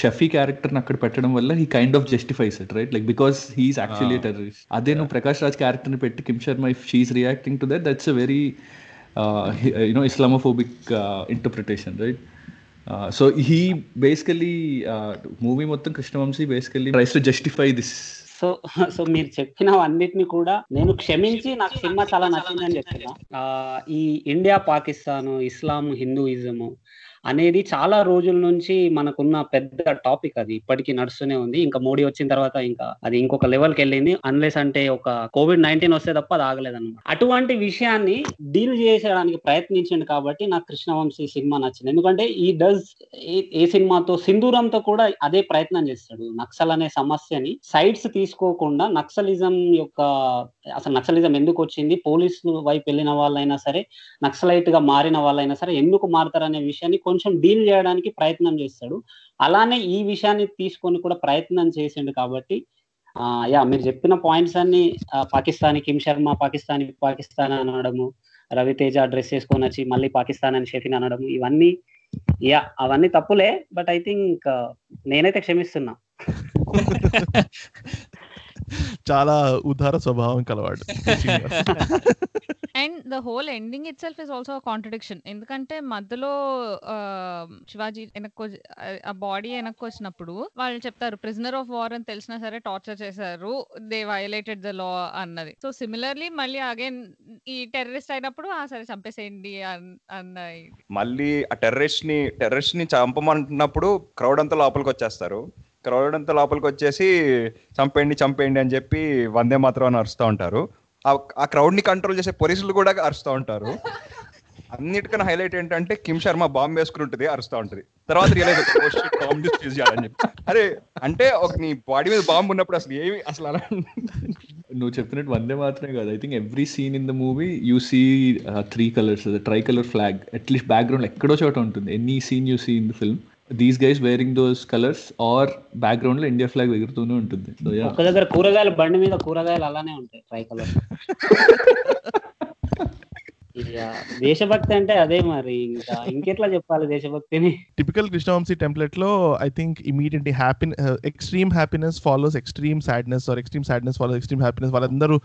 Shafi క్యారెక్టర్ని అక్కడ పెట్టడం వల్ల he kind of justifies it right like because he's actually terrorist అదే నువ్వు ప్రకాష్ రాజ్ క్యారెక్టర్ని పెట్టి Kim Sharma if she is reacting to that that's a very you know Islamophobic interpretation right so he basically movie మొత్తం Krishna Vamsi basically tries to justify this so so మీరు చెప్పినవన్నిటిని కూడా నేను క్షమించి నాకు సినిమా చాలా నచ్చిందని చెప్తున్నా. ఆ, ఈ ఇండియా పాకిస్తాన్ ఇస్లాం హిందూయిజము అనేది చాలా రోజుల నుంచి మనకున్న పెద్ద టాపిక్ అది. ఇప్పటికీ నడుస్తూనే ఉంది. ఇంకా మోడీ వచ్చిన తర్వాత ఇంకా అది ఇంకొక లెవెల్కి వెళ్ళింది. అన్లెస్ అంటే ఒక కోవిడ్ నైన్టీన్ వస్తే తప్ప అది ఆగలేదన్నమాట. అటువంటి విషయాన్ని డీల్ చేసేయడానికి ప్రయత్నించండి కాబట్టి నాకు కృష్ణవంశీ సినిమా నచ్చింది. ఎందుకంటే ఈ డస్ ఏ సినిమాతో సింధూరంతో కూడా అదే ప్రయత్నం చేస్తాడు. నక్సల్ అనే సమస్యని సైడ్స్ తీసుకోకుండా నక్సలిజం యొక్క అసలు నక్సలిజం ఎందుకు వచ్చింది? పోలీసులు వైపు వెళ్ళిన వాళ్ళైనా సరే నక్సలైట్గా మారిన వాళ్ళైనా సరే ఎందుకు మారుతారనే విషయాన్ని కొంచెం డీల్ చేయడానికి ప్రయత్నం చేస్తాడు. అలానే ఈ విషయాన్ని తీసుకొని కూడా ప్రయత్నం చేసిండు కాబట్టి యా మీరు చెప్పిన పాయింట్స్ అన్ని పాకిస్తాన్ కిమ్ శర్మ పాకిస్తాన్ పాకిస్తాన్ అనడము రవితేజ డ్రెస్ వేసుకొని వచ్చి మళ్ళీ పాకిస్తాన్ అని షెఫిన్ అనడము ఇవన్నీ యా అవన్నీ తప్పులే బట్ ఐ థింక్ నేనైతే క్షమిస్తున్నా. చాలా ఉదార స్వభావం కలవాడు. And the whole ending itself is also contradiction ఎందుకంటే మధ్యలో శివాజీ వెనక్కి ఆ బాడీ వెనక్కి వచ్చినప్పుడు వాళ్ళు చెప్తారు ప్రిజనర్ ఆఫ్ వార్ అని తెలిసినా సరే టార్చర్ చేశారు. దే వయలేటెడ్ ద లా అన్నది. సో సిమిలర్లీ మళ్ళీ అగైన్ ఈ టెర్రరిస్ట్ అయినప్పుడు ఆ సరే చంపేసేయండి అన్- అన్న. మళ్ళీ ఆ టెర్రరిస్ట్ని టెర్రరిస్ట్ని చంపమంటున్నప్పుడు క్రౌడ్ అంతా లోపలికి వచ్చేస్తారు క్రౌడ్ అంతా లోపలికి వచ్చేసి చంపేయండి చంపేయండి అని చెప్పి వందే మాత్రం అని అరుస్తూ ఉంటారు. ఆ- క్రౌడ్ని కంట్రోల్ చేసే పోలీసులు కూడా అరుస్తూ ఉంటారు. అన్నిటికన్నా హైలైట్ ఏంటంటే కిమ్ శర్మ బాంబు వేసుకుని ఉంటుంది అరుస్తూ ఉంటుంది. తర్వాత రియలైజ్ బాంబు యూజ్ చేయాలని చెప్పి. అరే అంటే ఒక నీ బాడీ మీద బాంబు ఉన్నప్పుడు అసలు ఏమి అసలు అలా నువ్వు చెప్పినట్టు వందే మాత్రమే కాదు. I think every scene in the movie you see three colours tricolour flag at least background ఎక్కడో చోట ఉంటుంది. Any scene you see in the film these guys wearing those colours or బ్యాక్గ్రౌండ్లో ఇండియా ఫ్లాగ్ ఎగురుతూనే ఉంటుంది. ఒక దగ్గర కూరగాయల బండి మీద కూరగాయలు అలానే ఉంటాయి ట్రై కలర్. దేశభక్తి అంటే అదే మరి. ఇంకా ఇంకెట్లా చెప్పాలి దేశభక్తిని? Typical Krishna Vamsi టెంప్లెట్లో I think immediately happy extreme happiness follows extreme sadness or extreme sadness follows extreme happiness వాళ్ళందరూ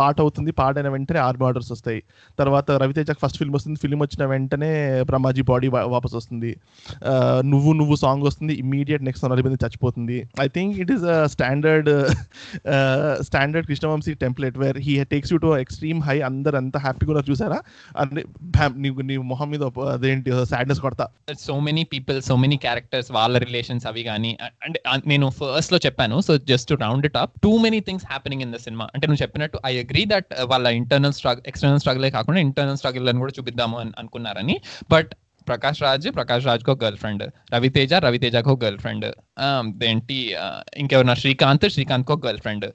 పాట అవుతుంది. పాట అయిన వెంటనే ఆర్మీ ఆర్డర్స్ వస్తాయి. తర్వాత రవితేజ ఫస్ట్ ఫిల్మ్ వస్తుంది. ఫిల్మ్ వచ్చిన వెంటనే బ్రహ్మాజీ బాడీ వాపస్ వస్తుంది. నువ్వు నువ్వు సాంగ్ వస్తుంది. ఇమీడియట్ నెక్స్ట్ నలభై చచ్చిపోతుంది. I think it is standard standard Krishna Vamsi template where he takes you to extreme high అందరు అంత హ్యాపీగా ఉన్నారు చూసారా? అన్ని నీకు నీ మొహం మీద అదేంటి సాడ్నెస్ కొడతా. So many people so many characters వాళ్ళ రిలేషన్స్ అవి కానీ అంటే నేను ఫస్ట్లో చెప్పాను so just round it up too many things happening in the cinema అంటే నువ్వు చెప్పినట్టు ఐ అగ్రీ దట్ వాళ్ళ ఇంటర్నల్ స్ట్రగ్ ఎక్స్టర్నల్ స్ట్రగులే కాకుండా ఇంటర్నల్ స్ట్రగుల్ అని కూడా చూపిద్దాము అని అనుకున్నారని. బట్ ప్రకాష్ రాజ్ ప్రకాష్ రాజ్ కో గర్ల్ ఫ్రెండ్ రవితేజ రవితేజ కో గర్ల్ ఫ్రెండ్ ఏంటి ఇంకెవరన్నా? శ్రీకాంత్ శ్రీకాంత్ కో girlfriend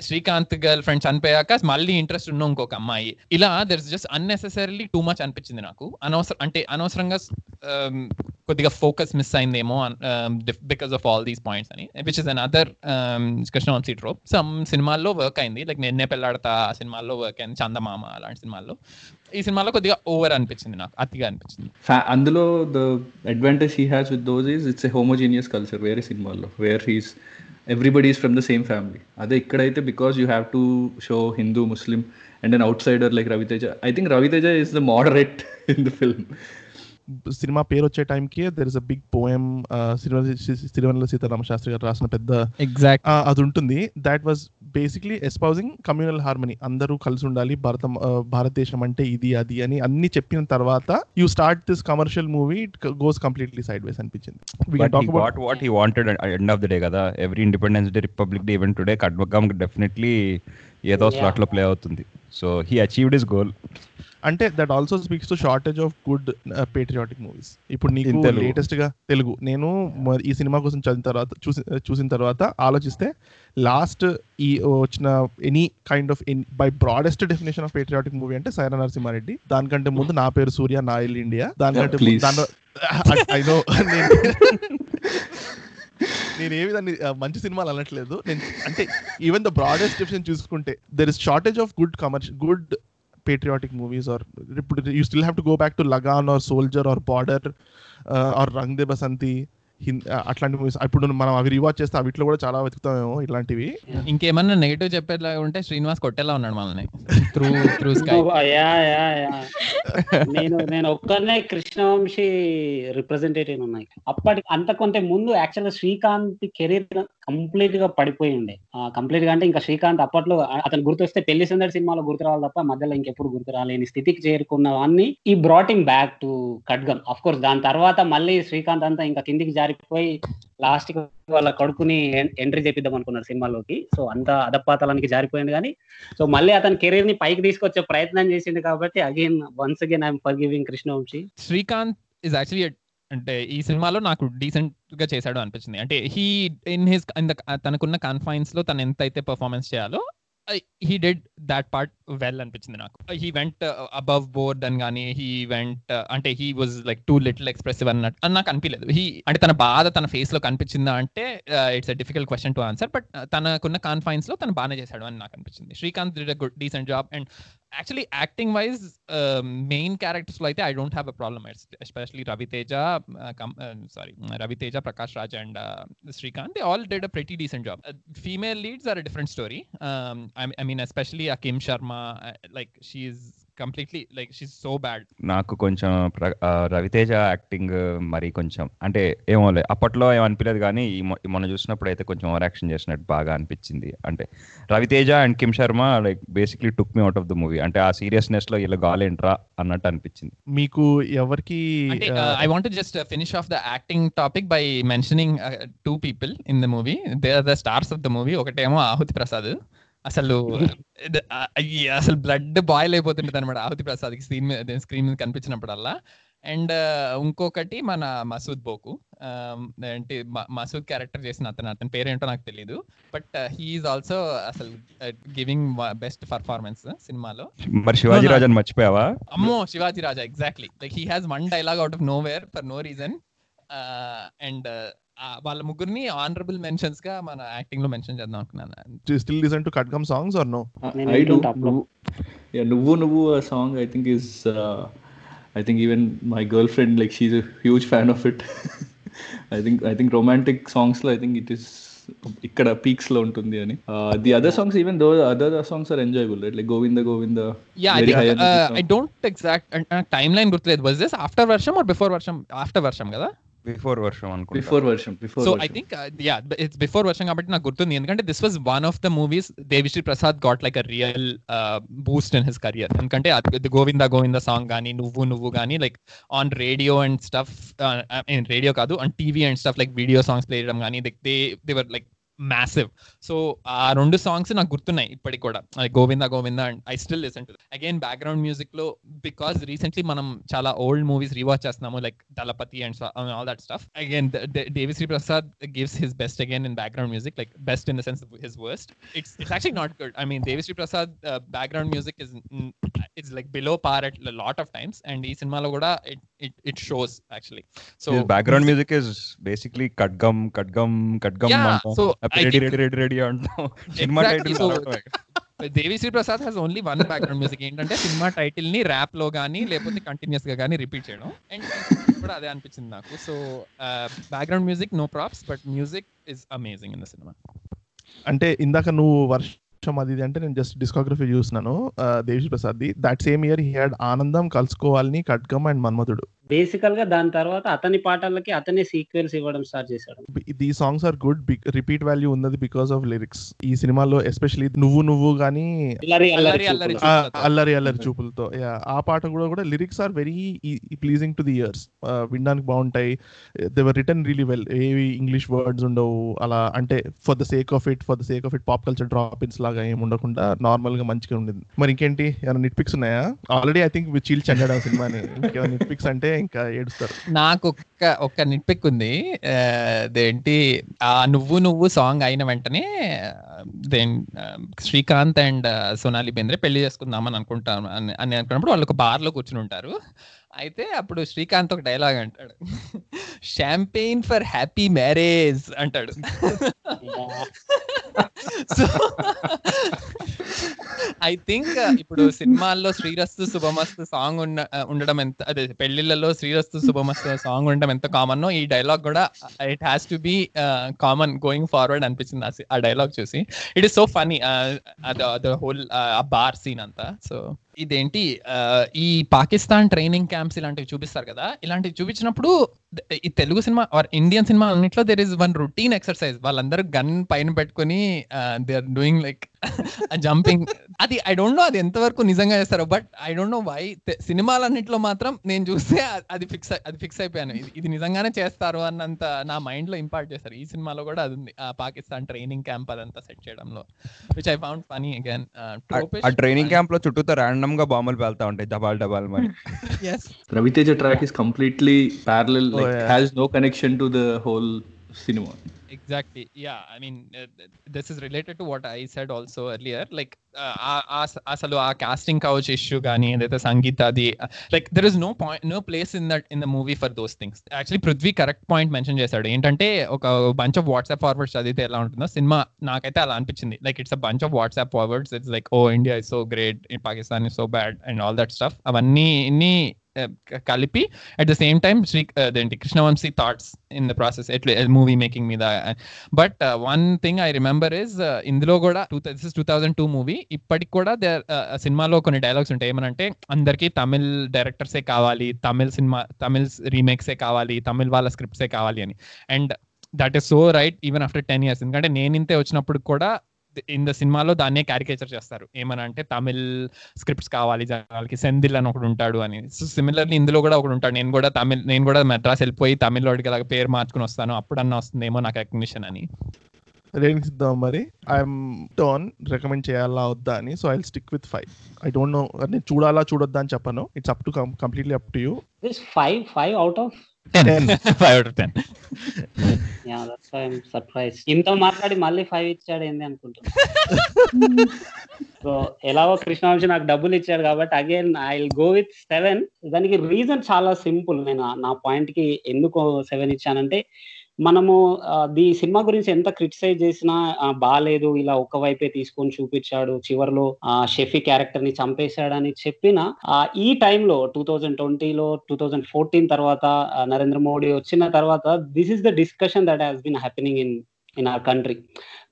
Srikanth girl friend చనిపోయాక మళ్ళీ ఇంట్రెస్ట్ ఉన్న ఇంకొక అమ్మాయి. ఇలా there just unnecessarily too much అనిపించింది నాకు. అనవసరం అంటే అనవసరంగా కొద్దిగా focus miss అయిందేమో because of all these points అని. Which is another Krishna Vamsi trope some సినిమాల్లో వర్క్ అయింది. లైక్ నిన్నే పెళ్ళాడతా సినిమాల్లో వర్క్ అయింది. చందమామ అలాంటి సినిమాల్లో ఈ సినిమాలో కొద్దిగా ఓవర్ అనిపించింది నాకు అతిగా అనిపించింది. అందులో the advantage he has with those is it's a homogeneous culture వేరే సినిమాల్లో where he's everybody is from the same family అదే ఇక్కడైతే because you have to show Hindu Muslim and an outsider like Ravi Teja I think Ravi Teja Teja the moderate in the film. Cinema పేరు వచ్చే టైంకి there is a big poem Sirivennela Seetharama Sastry garu రాసిన పెద్ద exact అది ఉంటుంది. That was basically espousing communal harmony అందరూ కలిసి ఉండాలి. భారత భారతదేశం అంటే ఇది అది అని అన్ని చెప్పిన తర్వాత you start this commercial movie it goes completely sideways అనిపించింది what what he wanted end of the day కదా. Every independence day republic day event today Khadgam definitely ఏదో. స్లాట్లో ప్లే అవుతుంది. So he achieved is goal అంటే that also speaks to shortage of good patriotic movies ఇప్పుడు నీకు. లేటెస్ట్గా తెలుగు. నేను ఈ సినిమా కోసం చదివిన తర్వాత చూసి చూసిన తర్వాత ఆలోచిస్తే లాస్ట్ ఈ వచ్చిన any kind of by broadest definition of patriotic movie అంటే సైరా నరసింహారెడ్డి. దానికంటే ముందు నా పేరు సూర్య నా ఇల్లు ఇండియా. దానికంటే Yeah, please. దాని ఐ నో నేనేమి దాన్ని మంచి సినిమాలు అనట్లేదు. నేను అంటే ఈవెన్ ద బ్రాడెస్ట్ డెఫినేషన్ చూసుకుంటే there is shortage of good commercial good patriotic movies or you still have to go back to Lagan or Soldier or Border uh, or Rang De Basanti. అట్లాంటి movies ఇప్పుడు మనం అవి rewatch చేస్తే వీటిలో కూడా చాలా వెతుకుతామేమో ఇట్లాంటివి. ఇంకేమన్నా నెగిటివ్ చెప్పేలా ఉంటే శ్రీనివాస్ కొట్టేలా ఉన్నాడు మనల్ని. త్రూ త్రూ స్కై నేను నేను ఒక్కనే కృష్ణవంశీ రిప్రజెంటేటివ్ ఉన్నాయి అప్పటి అంతకంటే ముందు యాక్చువల్ శ్రీకాంత్ కెరీర్ కంప్లీట్గా పడిపోయి ఉండే. కంప్లీట్గా అంటే ఇంకా శ్రీకాంత్ అప్పట్లో అతను గుర్తొస్తే పెళ్ళి సందడి సినిమాలో గుర్తు రావాలి తప్ప మధ్యలో ఇంకెప్పుడు గుర్తు రాలేని స్థితికి చేరుకున్న వాన్ని ఈ బ్రాటింగ్ back to Khadgam of course దాని తర్వాత మళ్ళీ శ్రీకాంత్ అంతా ఇంకా కిందికి జారిపోయి లాస్ట్కి వాళ్ళ కొడుకుని ఎంట్రీ చేపిద్దాం అనుకున్నారు సినిమాలోకి. సో అంత అదపాతలానికి జారిపోయింది కానీ సో మళ్ళీ అతని కెరీర్ని పైకి తీసుకొచ్చే ప్రయత్నం చేసింది కాబట్టి again once again I'm for giving Krishna Vamsi. Srikanth is actually అంటే ఈ సినిమాలో నాకు డీసెంట్గా చేశాడు అనిపించింది. అంటే హీ ఇన్ హిస్ తనకున్న కాన్ఫైన్స్లో తను ఎంత అయితే పర్ఫార్మెన్స్ చేయాలో he did that part well అనిపించింది నాకు. హీ వెంట్ అబవ్ బోర్డ్ అని కానీ హీ వెంట్ అంటే he was like too little expressive అన్నట్టు. అని నాకు అనిపించలేదు హీ అంటే తన బాధ తన ఫేస్లో కనిపించిందా అంటే it's a difficult question to answer but తనకున్న కాన్ఫైన్స్లో తను బాగానే చేశాడు అని నాకు అనిపించింది. Srikanth did a good decent job and actually acting wise uh, main characters like that i don't have a problem especially ravi teja uh, uh, sorry uh, ravi teja prakash raj and uh, srikant they all did a pretty decent job uh, female leads are a different story um, I, I, mean especially akim sharma uh, like she's. Completely like she so bad. నాకు కొంచెం Raviteja acting మరి కొంచెం అంటే ఏమోలే అప్పట్లో ఏం అనిపించలేదు కానీ మొన్న చూసినప్పుడు అయితే కొంచెం ఓవర్ యాక్షన్ చేసినట్టు బాగా అనిపించింది. అంటే Ravi Teja and Kim Sharma like basically took me out of the movie. అంటే ఆ సీరియస్నెస్లో ఇలా గాలేంట్రా అన్నట్టు అనిపించింది. మీకు ఎవరికి అంటే I want just finish off the acting topic by mentioning two people in the movie they are the stars of the movie ఒకటేమో ఆహుతి ప్రసాద్. అసలు అసలు బ్లడ్ బాయిల్ అయిపోతుంటది అనమాట ఆహుతి ప్రసాద్ స్క్రీన్ మీద స్క్రీన్ మీద కనిపించినప్పుడల్లా. అండ్ ఇంకొకటి మన మసూద్ బోకు. అంటే మసూద్ క్యారెక్టర్ చేసిన అతను అతని పేరేంటో నాకు తెలియదు బట్ హీఈస్ ఆల్సో అసలు గివింగ్ బెస్ట్ పర్ఫార్మెన్స్ సినిమాలో. మరి శివాజీ రాజన్ మర్చిపోయావా? అమ్మో Shivaji Raja exactly like he has one dialogue out of nowhere for no reason and వాళ్ళ ముగ్గురిని ఆనరబుల్ మెన్షన్స్గా మన యాక్టింగ్లో మెన్షన్ చేద్దాం అనుకున్నాను. Still listen to Khadgam songs are no Nuvu Nuvu a song I think is uh, I think even my girlfriend like she's a huge fan of it. I think I think romantic songs లో I think it is ఇక్కడ పీక్స్లో ఉంటుంది అని the other songs even though other songs are enjoyable right like Govinda Govinda yeah I. Don't exact timeline గుర్తులేదు. Was this after Varsham or before Varsham after Varsham కదా? Before Varsham అనుకుంటా. Before Varsham before so I think yeah it's before Varsham కాబట్టి నాకు గుర్తుంది. ఎందుకంటే this was one of the movies Devi Sri Prasad got like a real boost in his career ఎందుకంటే Govinda Govinda song కానీ నువ్వు నువ్వు కానీ like on radio and stuff radio కాదు on TV and stuff like video songs play చేయడం కానీ they they were like massive so ఆ రెండు సాంగ్స్ నాకు గుర్తున్నాయి ఇప్పటికి కూడా. Govinda Govinda and I still listen to again background మ్యూజిక్లో బికాస్ రీసెంట్లీ మనం చాలా ఓల్డ్ మూవీస్ రీవాచ్ చేస్తున్నాము like Thalapathi and all that stuff again Devi Sri Prasad gives his best again in background music like best in the sense his worst it's it's actually not good I mean Devi Sri Prasad background music is it's like below par at lot of times and ఈ సినిమాలో కూడా it it shows actually so background music is basically Yeah, అంటాం so I ready ready ready ready అంటాం cinema title Devi Sri Prasad has only one background music ఏంటంటే cinema టైటిల్ని ర్యాప్లో గానీ లేకపోతే కంటిన్యూస్గా గానీ రిపీట్ చేయడం. అండ్ కూడా అదే అనిపించింది నాకు. So background music no props but music is amazing in the cinema అంటే ఇందాక నువ్వు వర్షం అది ఇది అంటే నేను జస్ట్ డిస్కోగ్రఫీ చూసినాను Devi Prasad the that same year he had Anandam Kalusukovalani Khadgam and మన్మధుడు బేసికల్గా దాని తర్వాత అతని పాటలకి అతనే సీక్వెల్స్ ఇవ్వడం స్టార్ట్ చేశాడు. These songs are good repeat value ఉన్నది బికాస్ ఆఫ్ లిరిక్స్. ఈ సినిమాలో ఎస్పెషల్లీ నువ్వు నువ్వు గానీ అల్లరి అల్లరి చూపులతో. అల్లరి అల్లరి చూపులతో. యా ఆ పాట కూడా కూడా lyrics are very pleasing to the ears వినడానికి బాగుంటాయి. They were written really well ఏవి ఇంగ్లీష్ వర్డ్స్ ఉండవు. అలా అంటే for the sake of it for the sake of it pop culture drop ins లాగా ఏమి ఉండకుండా నార్మల్గా మంచిగా ఉండేది. మరి ఇంకేంటి? ఏమైనా నిట్ పిక్స్ ఉన్నాయా? ఆల్రెడీ ఐ థింక్ చీల్ చెండాడు ఆ సినిమాని. ఇంకేమైనా నిట్ పిక్స్ అంటే ఇంకా ఏడుస్తారు. నాకు ఒక్క ఒక్క నిట్పిక్ ఉంది. అదేంటి? ఆ నువ్వు నువ్వు సాంగ్ అయిన వెంటనే దేన్ శ్రీకాంత్ అండ్ సోనాలి బెంద్రే పెళ్ళి చేసుకుందామని అనుకుంటాను అని అని అనుకున్నప్పుడు వాళ్ళు ఒక బార్లో కూర్చుని ఉంటారు. అయితే అప్పుడు శ్రీకాంత్ ఒక డైలాగ్ అంటాడు. షాంపెయిన్ ఫర్ హ్యాపీ మ్యారేజ్ అంటాడు. సో ఐ థింక్ ఇప్పుడు సినిమాల్లో శ్రీరస్తు శుభమస్తు సాంగ్ ఉన్న ఉండడం ఎంత అదే పెళ్ళిళ్ళలో శ్రీరస్తు శుభమస్తు సాంగ్ ఉండడం ఎంత కామన్నో ఈ డైలాగ్ కూడా it has to be common going forward అనిపించింది ఆ ఆ డైలాగ్ చూసి. It is so funny the whole ఆ బార్ సీన్ అంతా. సో ఇదేంటి ఈ పాకిస్తాన్ ట్రైనింగ్ క్యాంప్స్ ఇలాంటివి చూపిస్తారు కదా ఇలాంటివి చూపించినప్పుడు ఈ Telugu cinema or Indian cinema అన్నిట్లో there is one routine exercise వాళ్ళందరూ గన్ పైన పెట్టుకుని they are doing like jumping అది ఐ డోంట్ నో అది ఎంతవరకు నిజంగా చేస్తారో but I don't know why సినిమాలన్నిట్లో మాత్రం నేను చూస్తే అది ఫిక్స్ అది ఫిక్స్ అయిపోయాను. ఇది- నిజంగానే చేస్తారు అన్నంత నా మైండ్లో ఇంపార్ట్ చేస్తారు. ఈ సినిమాలో కూడా అది ఉంది. ఆ పాకిస్తాన్ ట్రైనింగ్ క్యాంప్ అదంతా సెట్ చేయడంలో which I found funny again ఆ ట్రైనింగ్ క్యాంప్లో చుట్టూతో ర్యాండమ్ రాండమ్గా బాంబులు పేలుతా ఉంటాయి దబాల్ డబాల్ మరి. Ravi Teja track is completely parallel has no connection to the whole cinema. exactly. Yeah i mean uh, th- this is related to what i said also earlier like uh, అసలు ఆ casting couch issue కానీ ఏదైతే సంగీత అది like there is no point no place in that in the movie for those things actually Prithvi correct point mention చేశాడు. ఏంటంటే ఒక bunch of WhatsApp forwards చదివితే ఎలా ఉంటుందో సినిమా నాకైతే అలా అనిపించింది. Like it's a bunch of WhatsApp forwards it's like oh India is so great Pakistan is so bad and all that stuff అవన్నీ ఇన్ని Uh, కలిపి at the same time Sri uh, అదేంటి Krishna Vamsi thoughts in the process ఎట్లా movie making మీద but one thing I remember is ఇందులో కూడా two this is two thousand two movie ఇప్పటికి కూడా దే uh, సినిమాలో కొన్ని డైలాగ్స్ ఉంటాయి. ఏమనంటే అందరికీ తమిళ్ డైరెక్టర్సే కావాలి తమిళ్ సినిమా తమిళ్ రీమేక్సే కావాలి తమిళ్ వాళ్ళ స్క్రిప్ట్సే కావాలి అని. And that is so right even after ten years ఎందుకంటే నేను ఇంతే వచ్చినప్పుడు కూడా ఇన్ ద సినిమాలో దాన్నే క్యారికేచర్ చేస్తారు. ఏమనంటే తమిళ్ స్క్రిప్ట్స్ కావాలి జనాలకి సెందిల్ అని ఒకడు ఉంటాడు అని. సో సిమిలర్లీ ఇందులో కూడా ఒకడు ఉంటాడు. నేను కూడా తమిళ్ నేను కూడా మెడ్రాస్ వెళ్ళిపోయి తమిళ్ వాడికి అలాగ పేరు మార్చుకుని వస్తాను. అప్పుడన్నా వస్తుందేమో నాకు రెకగ్నిషన్ అని. ఇద్దాం మరి. ఐఎమ్ టర్న్ రికమెండ్ చేయాలా వద్దా అని. So I stick with five. I don't know నేను చూడాలా చూడొద్దా అని చెప్పను. It's up to completely up to you. Five five out of ten five out ten surprise ఇంత మాట్లాడి మళ్ళీ ఫైవ్ ఇచ్చాడు ఏంది అనుకుంటున్నా. సో ఎలాగో కృష్ణవంశీ నాకు డబ్బులు ఇచ్చాడు కాబట్టి again I will go with seven దానికి రీజన్ చాలా సింపుల్ నేను నా పాయింట్కి ఎందుకు సెవెన్ ఇచ్చానంటే మనము ది ఈ సినిమా గురించి ఎంత క్రిటిసైజ్ చేసినా బాగాలేదు బాలేదు ఇలా ఒక వైపే తీసుకొని చూపించాడు చివరిలో ఆ షెఫీ క్యారెక్టర్ని చంపేశాడని చెప్పిన ఆ, ఈ టైంలో టూ థౌజండ్ ట్వంటీలో టూ థౌజండ్ ఫోర్టీన్ తర్వాత నరేంద్ర మోడీ వచ్చిన తర్వాత this is the discussion that has been happening in in our country.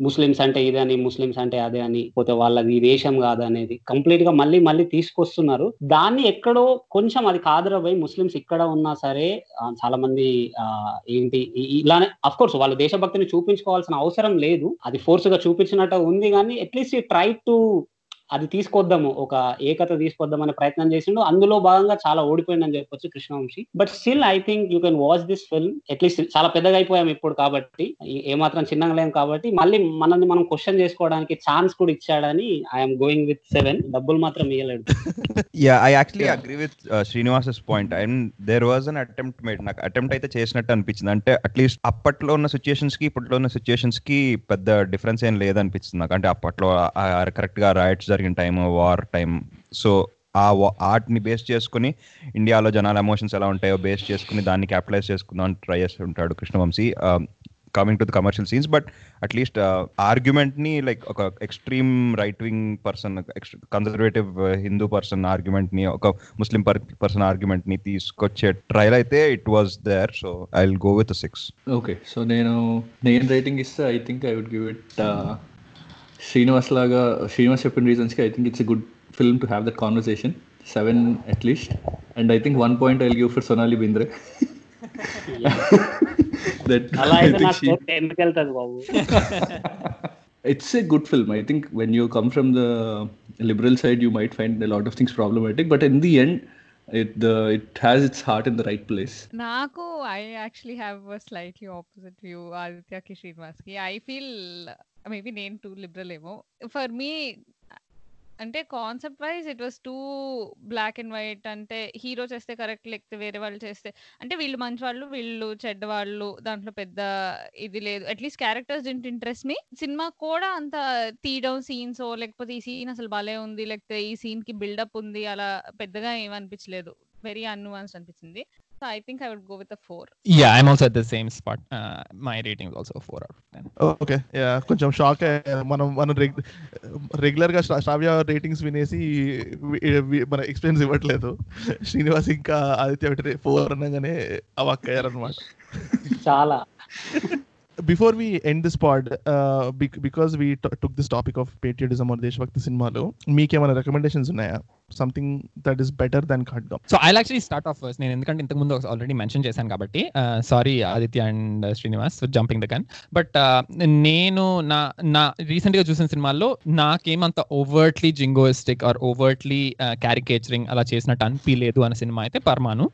Muslims అంటే ఇదని ముస్లిమ్స్ అంటే అదే అని పోతే వాళ్ళది ఈ దేశం కాదు అనేది కంప్లీట్గా మళ్ళీ మళ్ళీ తీసుకొస్తున్నారు. దాన్ని ఎక్కడో కొంచెం అది కాదురా ముస్లిమ్స్ ఇక్కడ ఉన్నా సరే చాలా మంది ఆ, ఏంటి ఇలానే అఫ్ కోర్స్ వాళ్ళ దేశభక్తిని చూపించుకోవాల్సిన అవసరం లేదు. అది ఫోర్స్గా చూపించినట్టు ఉంది కానీ అట్లీస్ట్ ట్రై టు అది తీసుకొద్దాము ఒక ఏకత తీసుకొద్దాం అనే ప్రయత్నం చేసిండు. అందులో భాగంగా చాలా ఓడిపోయిందని చెప్పొచ్చు Krishna Vamsi. But still I think you can watch this film at least చాలా పెద్దగా అయిపోయాం ఇప్పుడు కాబట్టి ఏమాత్రం చిన్నగా లేం కాబట్టి. మళ్ళీ మనల్ని మనం క్వశ్చన్ చేసుకోవడానికి ఛాన్స్ కూడా ఇచ్చాడని ఐఎమ్ గోయింగ్ విత్ సెవెన్ డబ్బులు మాత్రం ఇవ్వలేడు yeah I actually Yeah. Agree with Srinivas's point and there was an attempt made నాకు అటెంప్ట్ అయితే చేసినట్టు అనిపించింది. అంటే అట్లీస్ట్ అప్పట్లో ఉన్న సిచ్యుయేషన్స్కి ఇప్పట్లో ఉన్న సిచ్యుయేషన్స్కి పెద్ద డిఫరెన్స్ ఏం లేదనిపిస్తుంది నాకు. అంటే అప్పట్లో కరెక్ట్గా రైట్స్ జరిగిన టైం వార్ టైం సో ఆ ఆర్ట్ని బేస్ చేసుకుని ఇండియాలో జనాల ఎమోషన్స్ ఎలా ఉంటాయో బేస్ చేసుకుని దాన్ని క్యాపిటలైజ్ చేసుకుందాం ట్రై చేసి ఉంటాడు Krishna Vamsi. Coming to the commercial scenes but at least ఆర్గ్యుమెంట్ని like ఒక extreme right wing person conservative Hindu person ఆర్గ్యుమెంట్ని ఒక ముస్లిం పర్సన్ ఆర్గ్యుమెంట్ని తీసుకొచ్చే ట్రయల్ అయితే it was there so I will go with six okay so నేను నేను rating ఇస్తే I think I would give it Srinivas Laga, Srinivas Chapin reasons, I think it's a good film to have that conversation. Seven at least. And I think one point I'll give for Sonali Bindra. that Alla I think she... it's a good film. I think when you come from the liberal side, you might find a lot of things problematic. But in the end, it the it has its heart in the right place. Nako, I actually have a slightly opposite view, Aditya Ki Srinivas. I feel maybe నేను too liberal ఏమో. For me అంటే concept wise it was too black and white అంటే hero చేస్తే correct లేకపోతే వేరే వాళ్ళు చేస్తే అంటే వీళ్ళు మంచి వాళ్ళు వీళ్ళు చెడ్డ వాళ్ళు దాంట్లో పెద్ద ఇది లేదు. At least characters didn't interest me cinema కూడా అంత తీయడం సీన్స్ లేకపోతే ఈ సీన్ అసలు భలే ఉంది లేకపోతే ఈ సీన్కి బిల్డప్ ఉంది అలా పెద్దగా ఏమనిపించలేదు వెరీ అన్నువాన్స్ అనిపించింది. So I think I would go with four Yeah, I'm also at the same spot. Uh, my rating is also 4 out of 10. Okay yeah కొంచెం షాక్ మనం మనం రెగ్యులర్గా శ్రా- శ్రావ్య రేటింగ్స్ వినేసి మన ఎక్స్పీరియన్స్ ఇవ్వట్లేదు. శ్రీనివాస్ ఇంకా ఆదిత్య ఫోర్ అనగానే అవాక్కయ్యారనమాట చాలా. Before we end this pod because we took this topic of patriotism or దేశభక్తి సినిమాలో మీకేమైనా రికమెండేషన్స్ ఉన్నాయా? Something that is better than Khadgam so I actually start off first నేను ఎందుకంటే ఇంతకు ముందు ఆల్రెడీ మెన్షన్ చేశాను కాబట్టి sorry Aditya and Srinivas jumping the gun but నేను నా నా రీసెంట్గా చూసిన సినిమాల్లో నాకేమంత overtly jingoistic or overtly caricaturing అలా చేసినట్టు అనిపించలేదు అనే సినిమా అయితే పర్మాను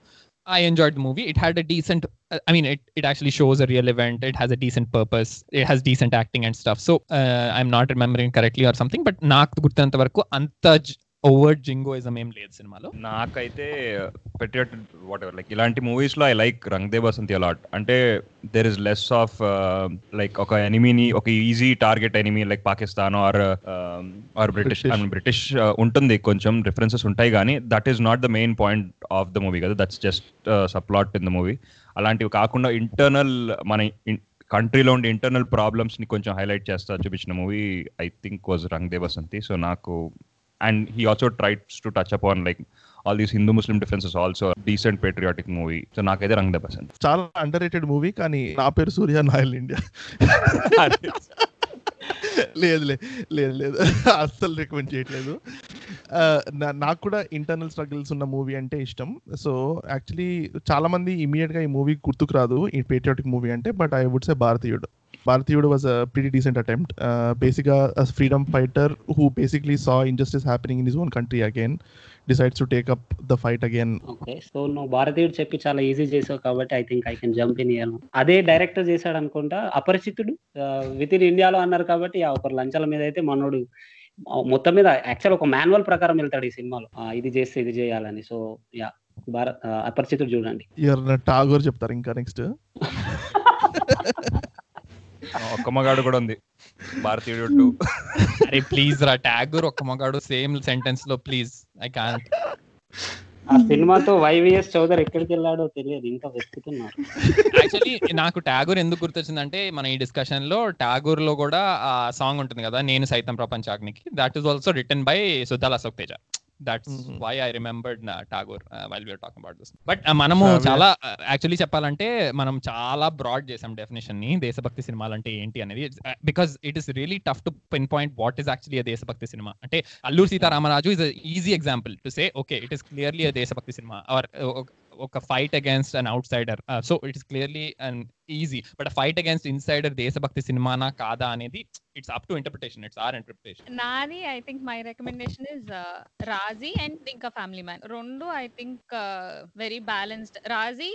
I enjoyed the movie. It had a decent, uh, I mean, it, it actually shows a real event. It has a decent purpose. It has decent acting and stuff. So uh, I'm not remembering correctly or something, but నాకు గుర్తున్నంత వరకు అంత ఓవర్డ్ జింగోయిజం ఏం లేదు సినిమాలో నాకైతే patriot whatever like ఇలాంటి మూవీస్లో I like Rang De Basanti a lot అంటే there is less of like ఒక ఎనిమీని ఒక easy target enemy like Pakistan or or British British. British ఉంటుంది కొంచెం రిఫరెన్సెస్ ఉంటాయి కానీ that is not the main point of the movie కదా. That's just subplot in the movie అలాంటివి కాకుండా ఇంటర్నల్ మన కంట్రీలో ఉండే ఇంటర్నల్ ప్రాబ్లమ్స్ని కొంచెం హైలైట్ చేస్తా చూపించిన movie I think was Rang De Basanti so నాకు and he also tries to touch upon like all these Hindu Muslim differences also decent patriotic movie so నాకైతే రంగ్ ద బసంతి చాలా అండర్ రేటెడ్ మూవీ కానీ నా పేరు సూర్య నాయల్ India లేదు లేదు లేదు అస్సలు రికమెండ్ చేయట్లేదు. నాకు కూడా ఇంటర్నల్ స్ట్రగుల్స్ ఉన్న మూవీ అంటే ఇష్టం. సో యాక్చువల్లీ చాలా మంది ఇమీడియట్గా ఈ మూవీ గుర్తుకు రాదు ఈ పేట్రియాటిక్ మూవీ అంటే but I would say Bharateeyudu. Bharateeyudu was pretty decent attempt బేసిక్గా freedom fighter who basically saw injustice happening in his own country again decides to take up the fight again okay so నువ్వు భారతీయుడు చెప్పి చాలా easy చేసావు కాబట్టి I think I can jump in here అదే director చేశాడు అనుకుంటా అపరిచితుడు with in ఇండియాలో అన్నారు కాబట్టి ఒక లంచాల మీద అయితే మనోడు మొత్తం మీద యాక్చువల్ ఒక మాన్యువల్ ప్రకారం వెళ్తాడు ఈ సినిమాలో. ఇది చేస్తే ఇది చేయాలని. సో యా భారత్ అపరిచితుడు చూడండి. టాగోర్ చెప్తారు ఇంకా నెక్స్ట్ ఒక్క మగాడు కూడా ఉంది. భారతీయుడు టూ. అరే ప్లీజ్ రా ట్యాగూర్ ఒక్క మగాడు సేమ్ సెంటెన్స్లో ప్లీజ్ ఐ కాంట్ ఆ సినిమాతో వైవిఎస్ చౌదరి ఎక్కడికి వెళ్ళాడో తెలియదు ఇంకా వెతుకుతున్నారు. యాక్చువల్లీ నాకు ట్యాగూర్ ఎందుకు గుర్తొచ్చిందంటే మన ఈ డిస్కషన్లో ట్యాగూర్లో కూడా ఆ సాంగ్ ఉంటుంది కదా నేను సైతం ప్రపంచాగ్నికి. That is also written by Suddala Ashok Teja. That's. Why I remembered Tagore while we are talking about this but మనము. చాలా యాక్చువల్లీ చెప్పాలంటే మనం చాలా బ్రాడ్ చేసాం డెఫినేషన్ని దేశభక్తి సినిమాలు అంటే ఏంటి అనేది because it is really tough to pinpoint what is actually దేశభక్తి సినిమా అంటే Alluri Sitaramaraju is easy example to say okay it is clearly దేశభక్తి సినిమా ఆర్ ఒక fight against an outsider so it's clearly and easy but fight against insider దేశభక్తి సినిమానా కాదా అనేది it's up to interpretation it's our interpretation నాది I think my recommendation is Raazi and ఇంకా family Man రెండు I think very balanced Raazi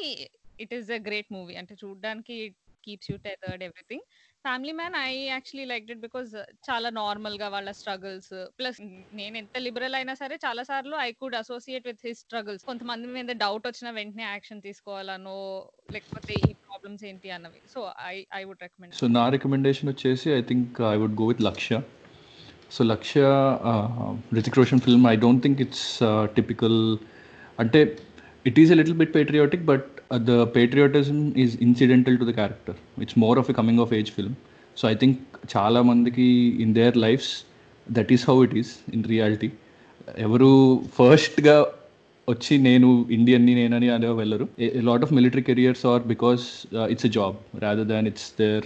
it is a great movie అంటే చూడడానికి it keeps you tethered everything Family Man I actually like it because చాలా నార్మల్గా వాళ్ళ struggles. Plus నేను ఎంత liberal అయినా సరే చాలా సార్లు I could associate with his struggles. కొంతమంది మీద డౌట్ వచ్చిన వెంటనే యాక్షన్ తీసుకోవాలనో లేకపోతే ఈ ప్రాబ్లమ్స్ ఏంటి అన్నవి. So I I would recommend so నా రికమెండేషన్ వచ్చేసి I think I would go with Lakshya. So Lakshya Hrithik Roshan film I don't think it's typical. అంటే it is a little bit patriotic but the patriotism is incidental to the character It's more of a coming of age film so I think చాలా మందికి in their lives that is how it is in reality ఎవరు ఫస్ట్గా వచ్చి నేను ఇండియన్ని నేనని అనే వెళ్ళరు. Lot of military careers are because it's a job rather than it's there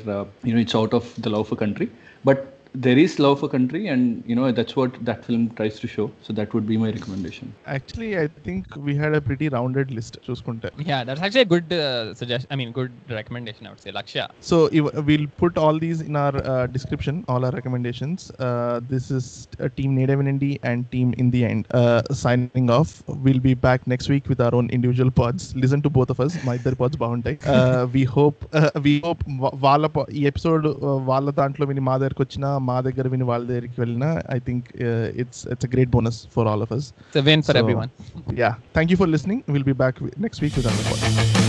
you know it's out of the love for country but there is love for country, and you know that's what that film tries to show. So that would be my recommendation. Actually I think we had a pretty rounded list చూసుకుంటే Yeah, that's actually a good uh, suggestion. I mean, good recommendation. I would say, Lakshya. So if, we'll put all these in our uh, description, all our recommendations. Uh, this is uh, Team Native in Indie and Team in the End. Uh, signing off. We'll be back next week with our own individual pods. Listen to both of us. My ఇద్దరు pods బాగుంటాయి. Uh, we hope uh, we hope వా- వాళ్ళ po- ఈ episode వాళ్ళ దాంట్లో విని మా దగ్గరకు వచ్చినా Mahadekar when Valderki Velina, I think uh, it's it's a great bonus for all of us. It's a win for everyone. yeah. Thank you for listening. We'll be back next week with another podcast.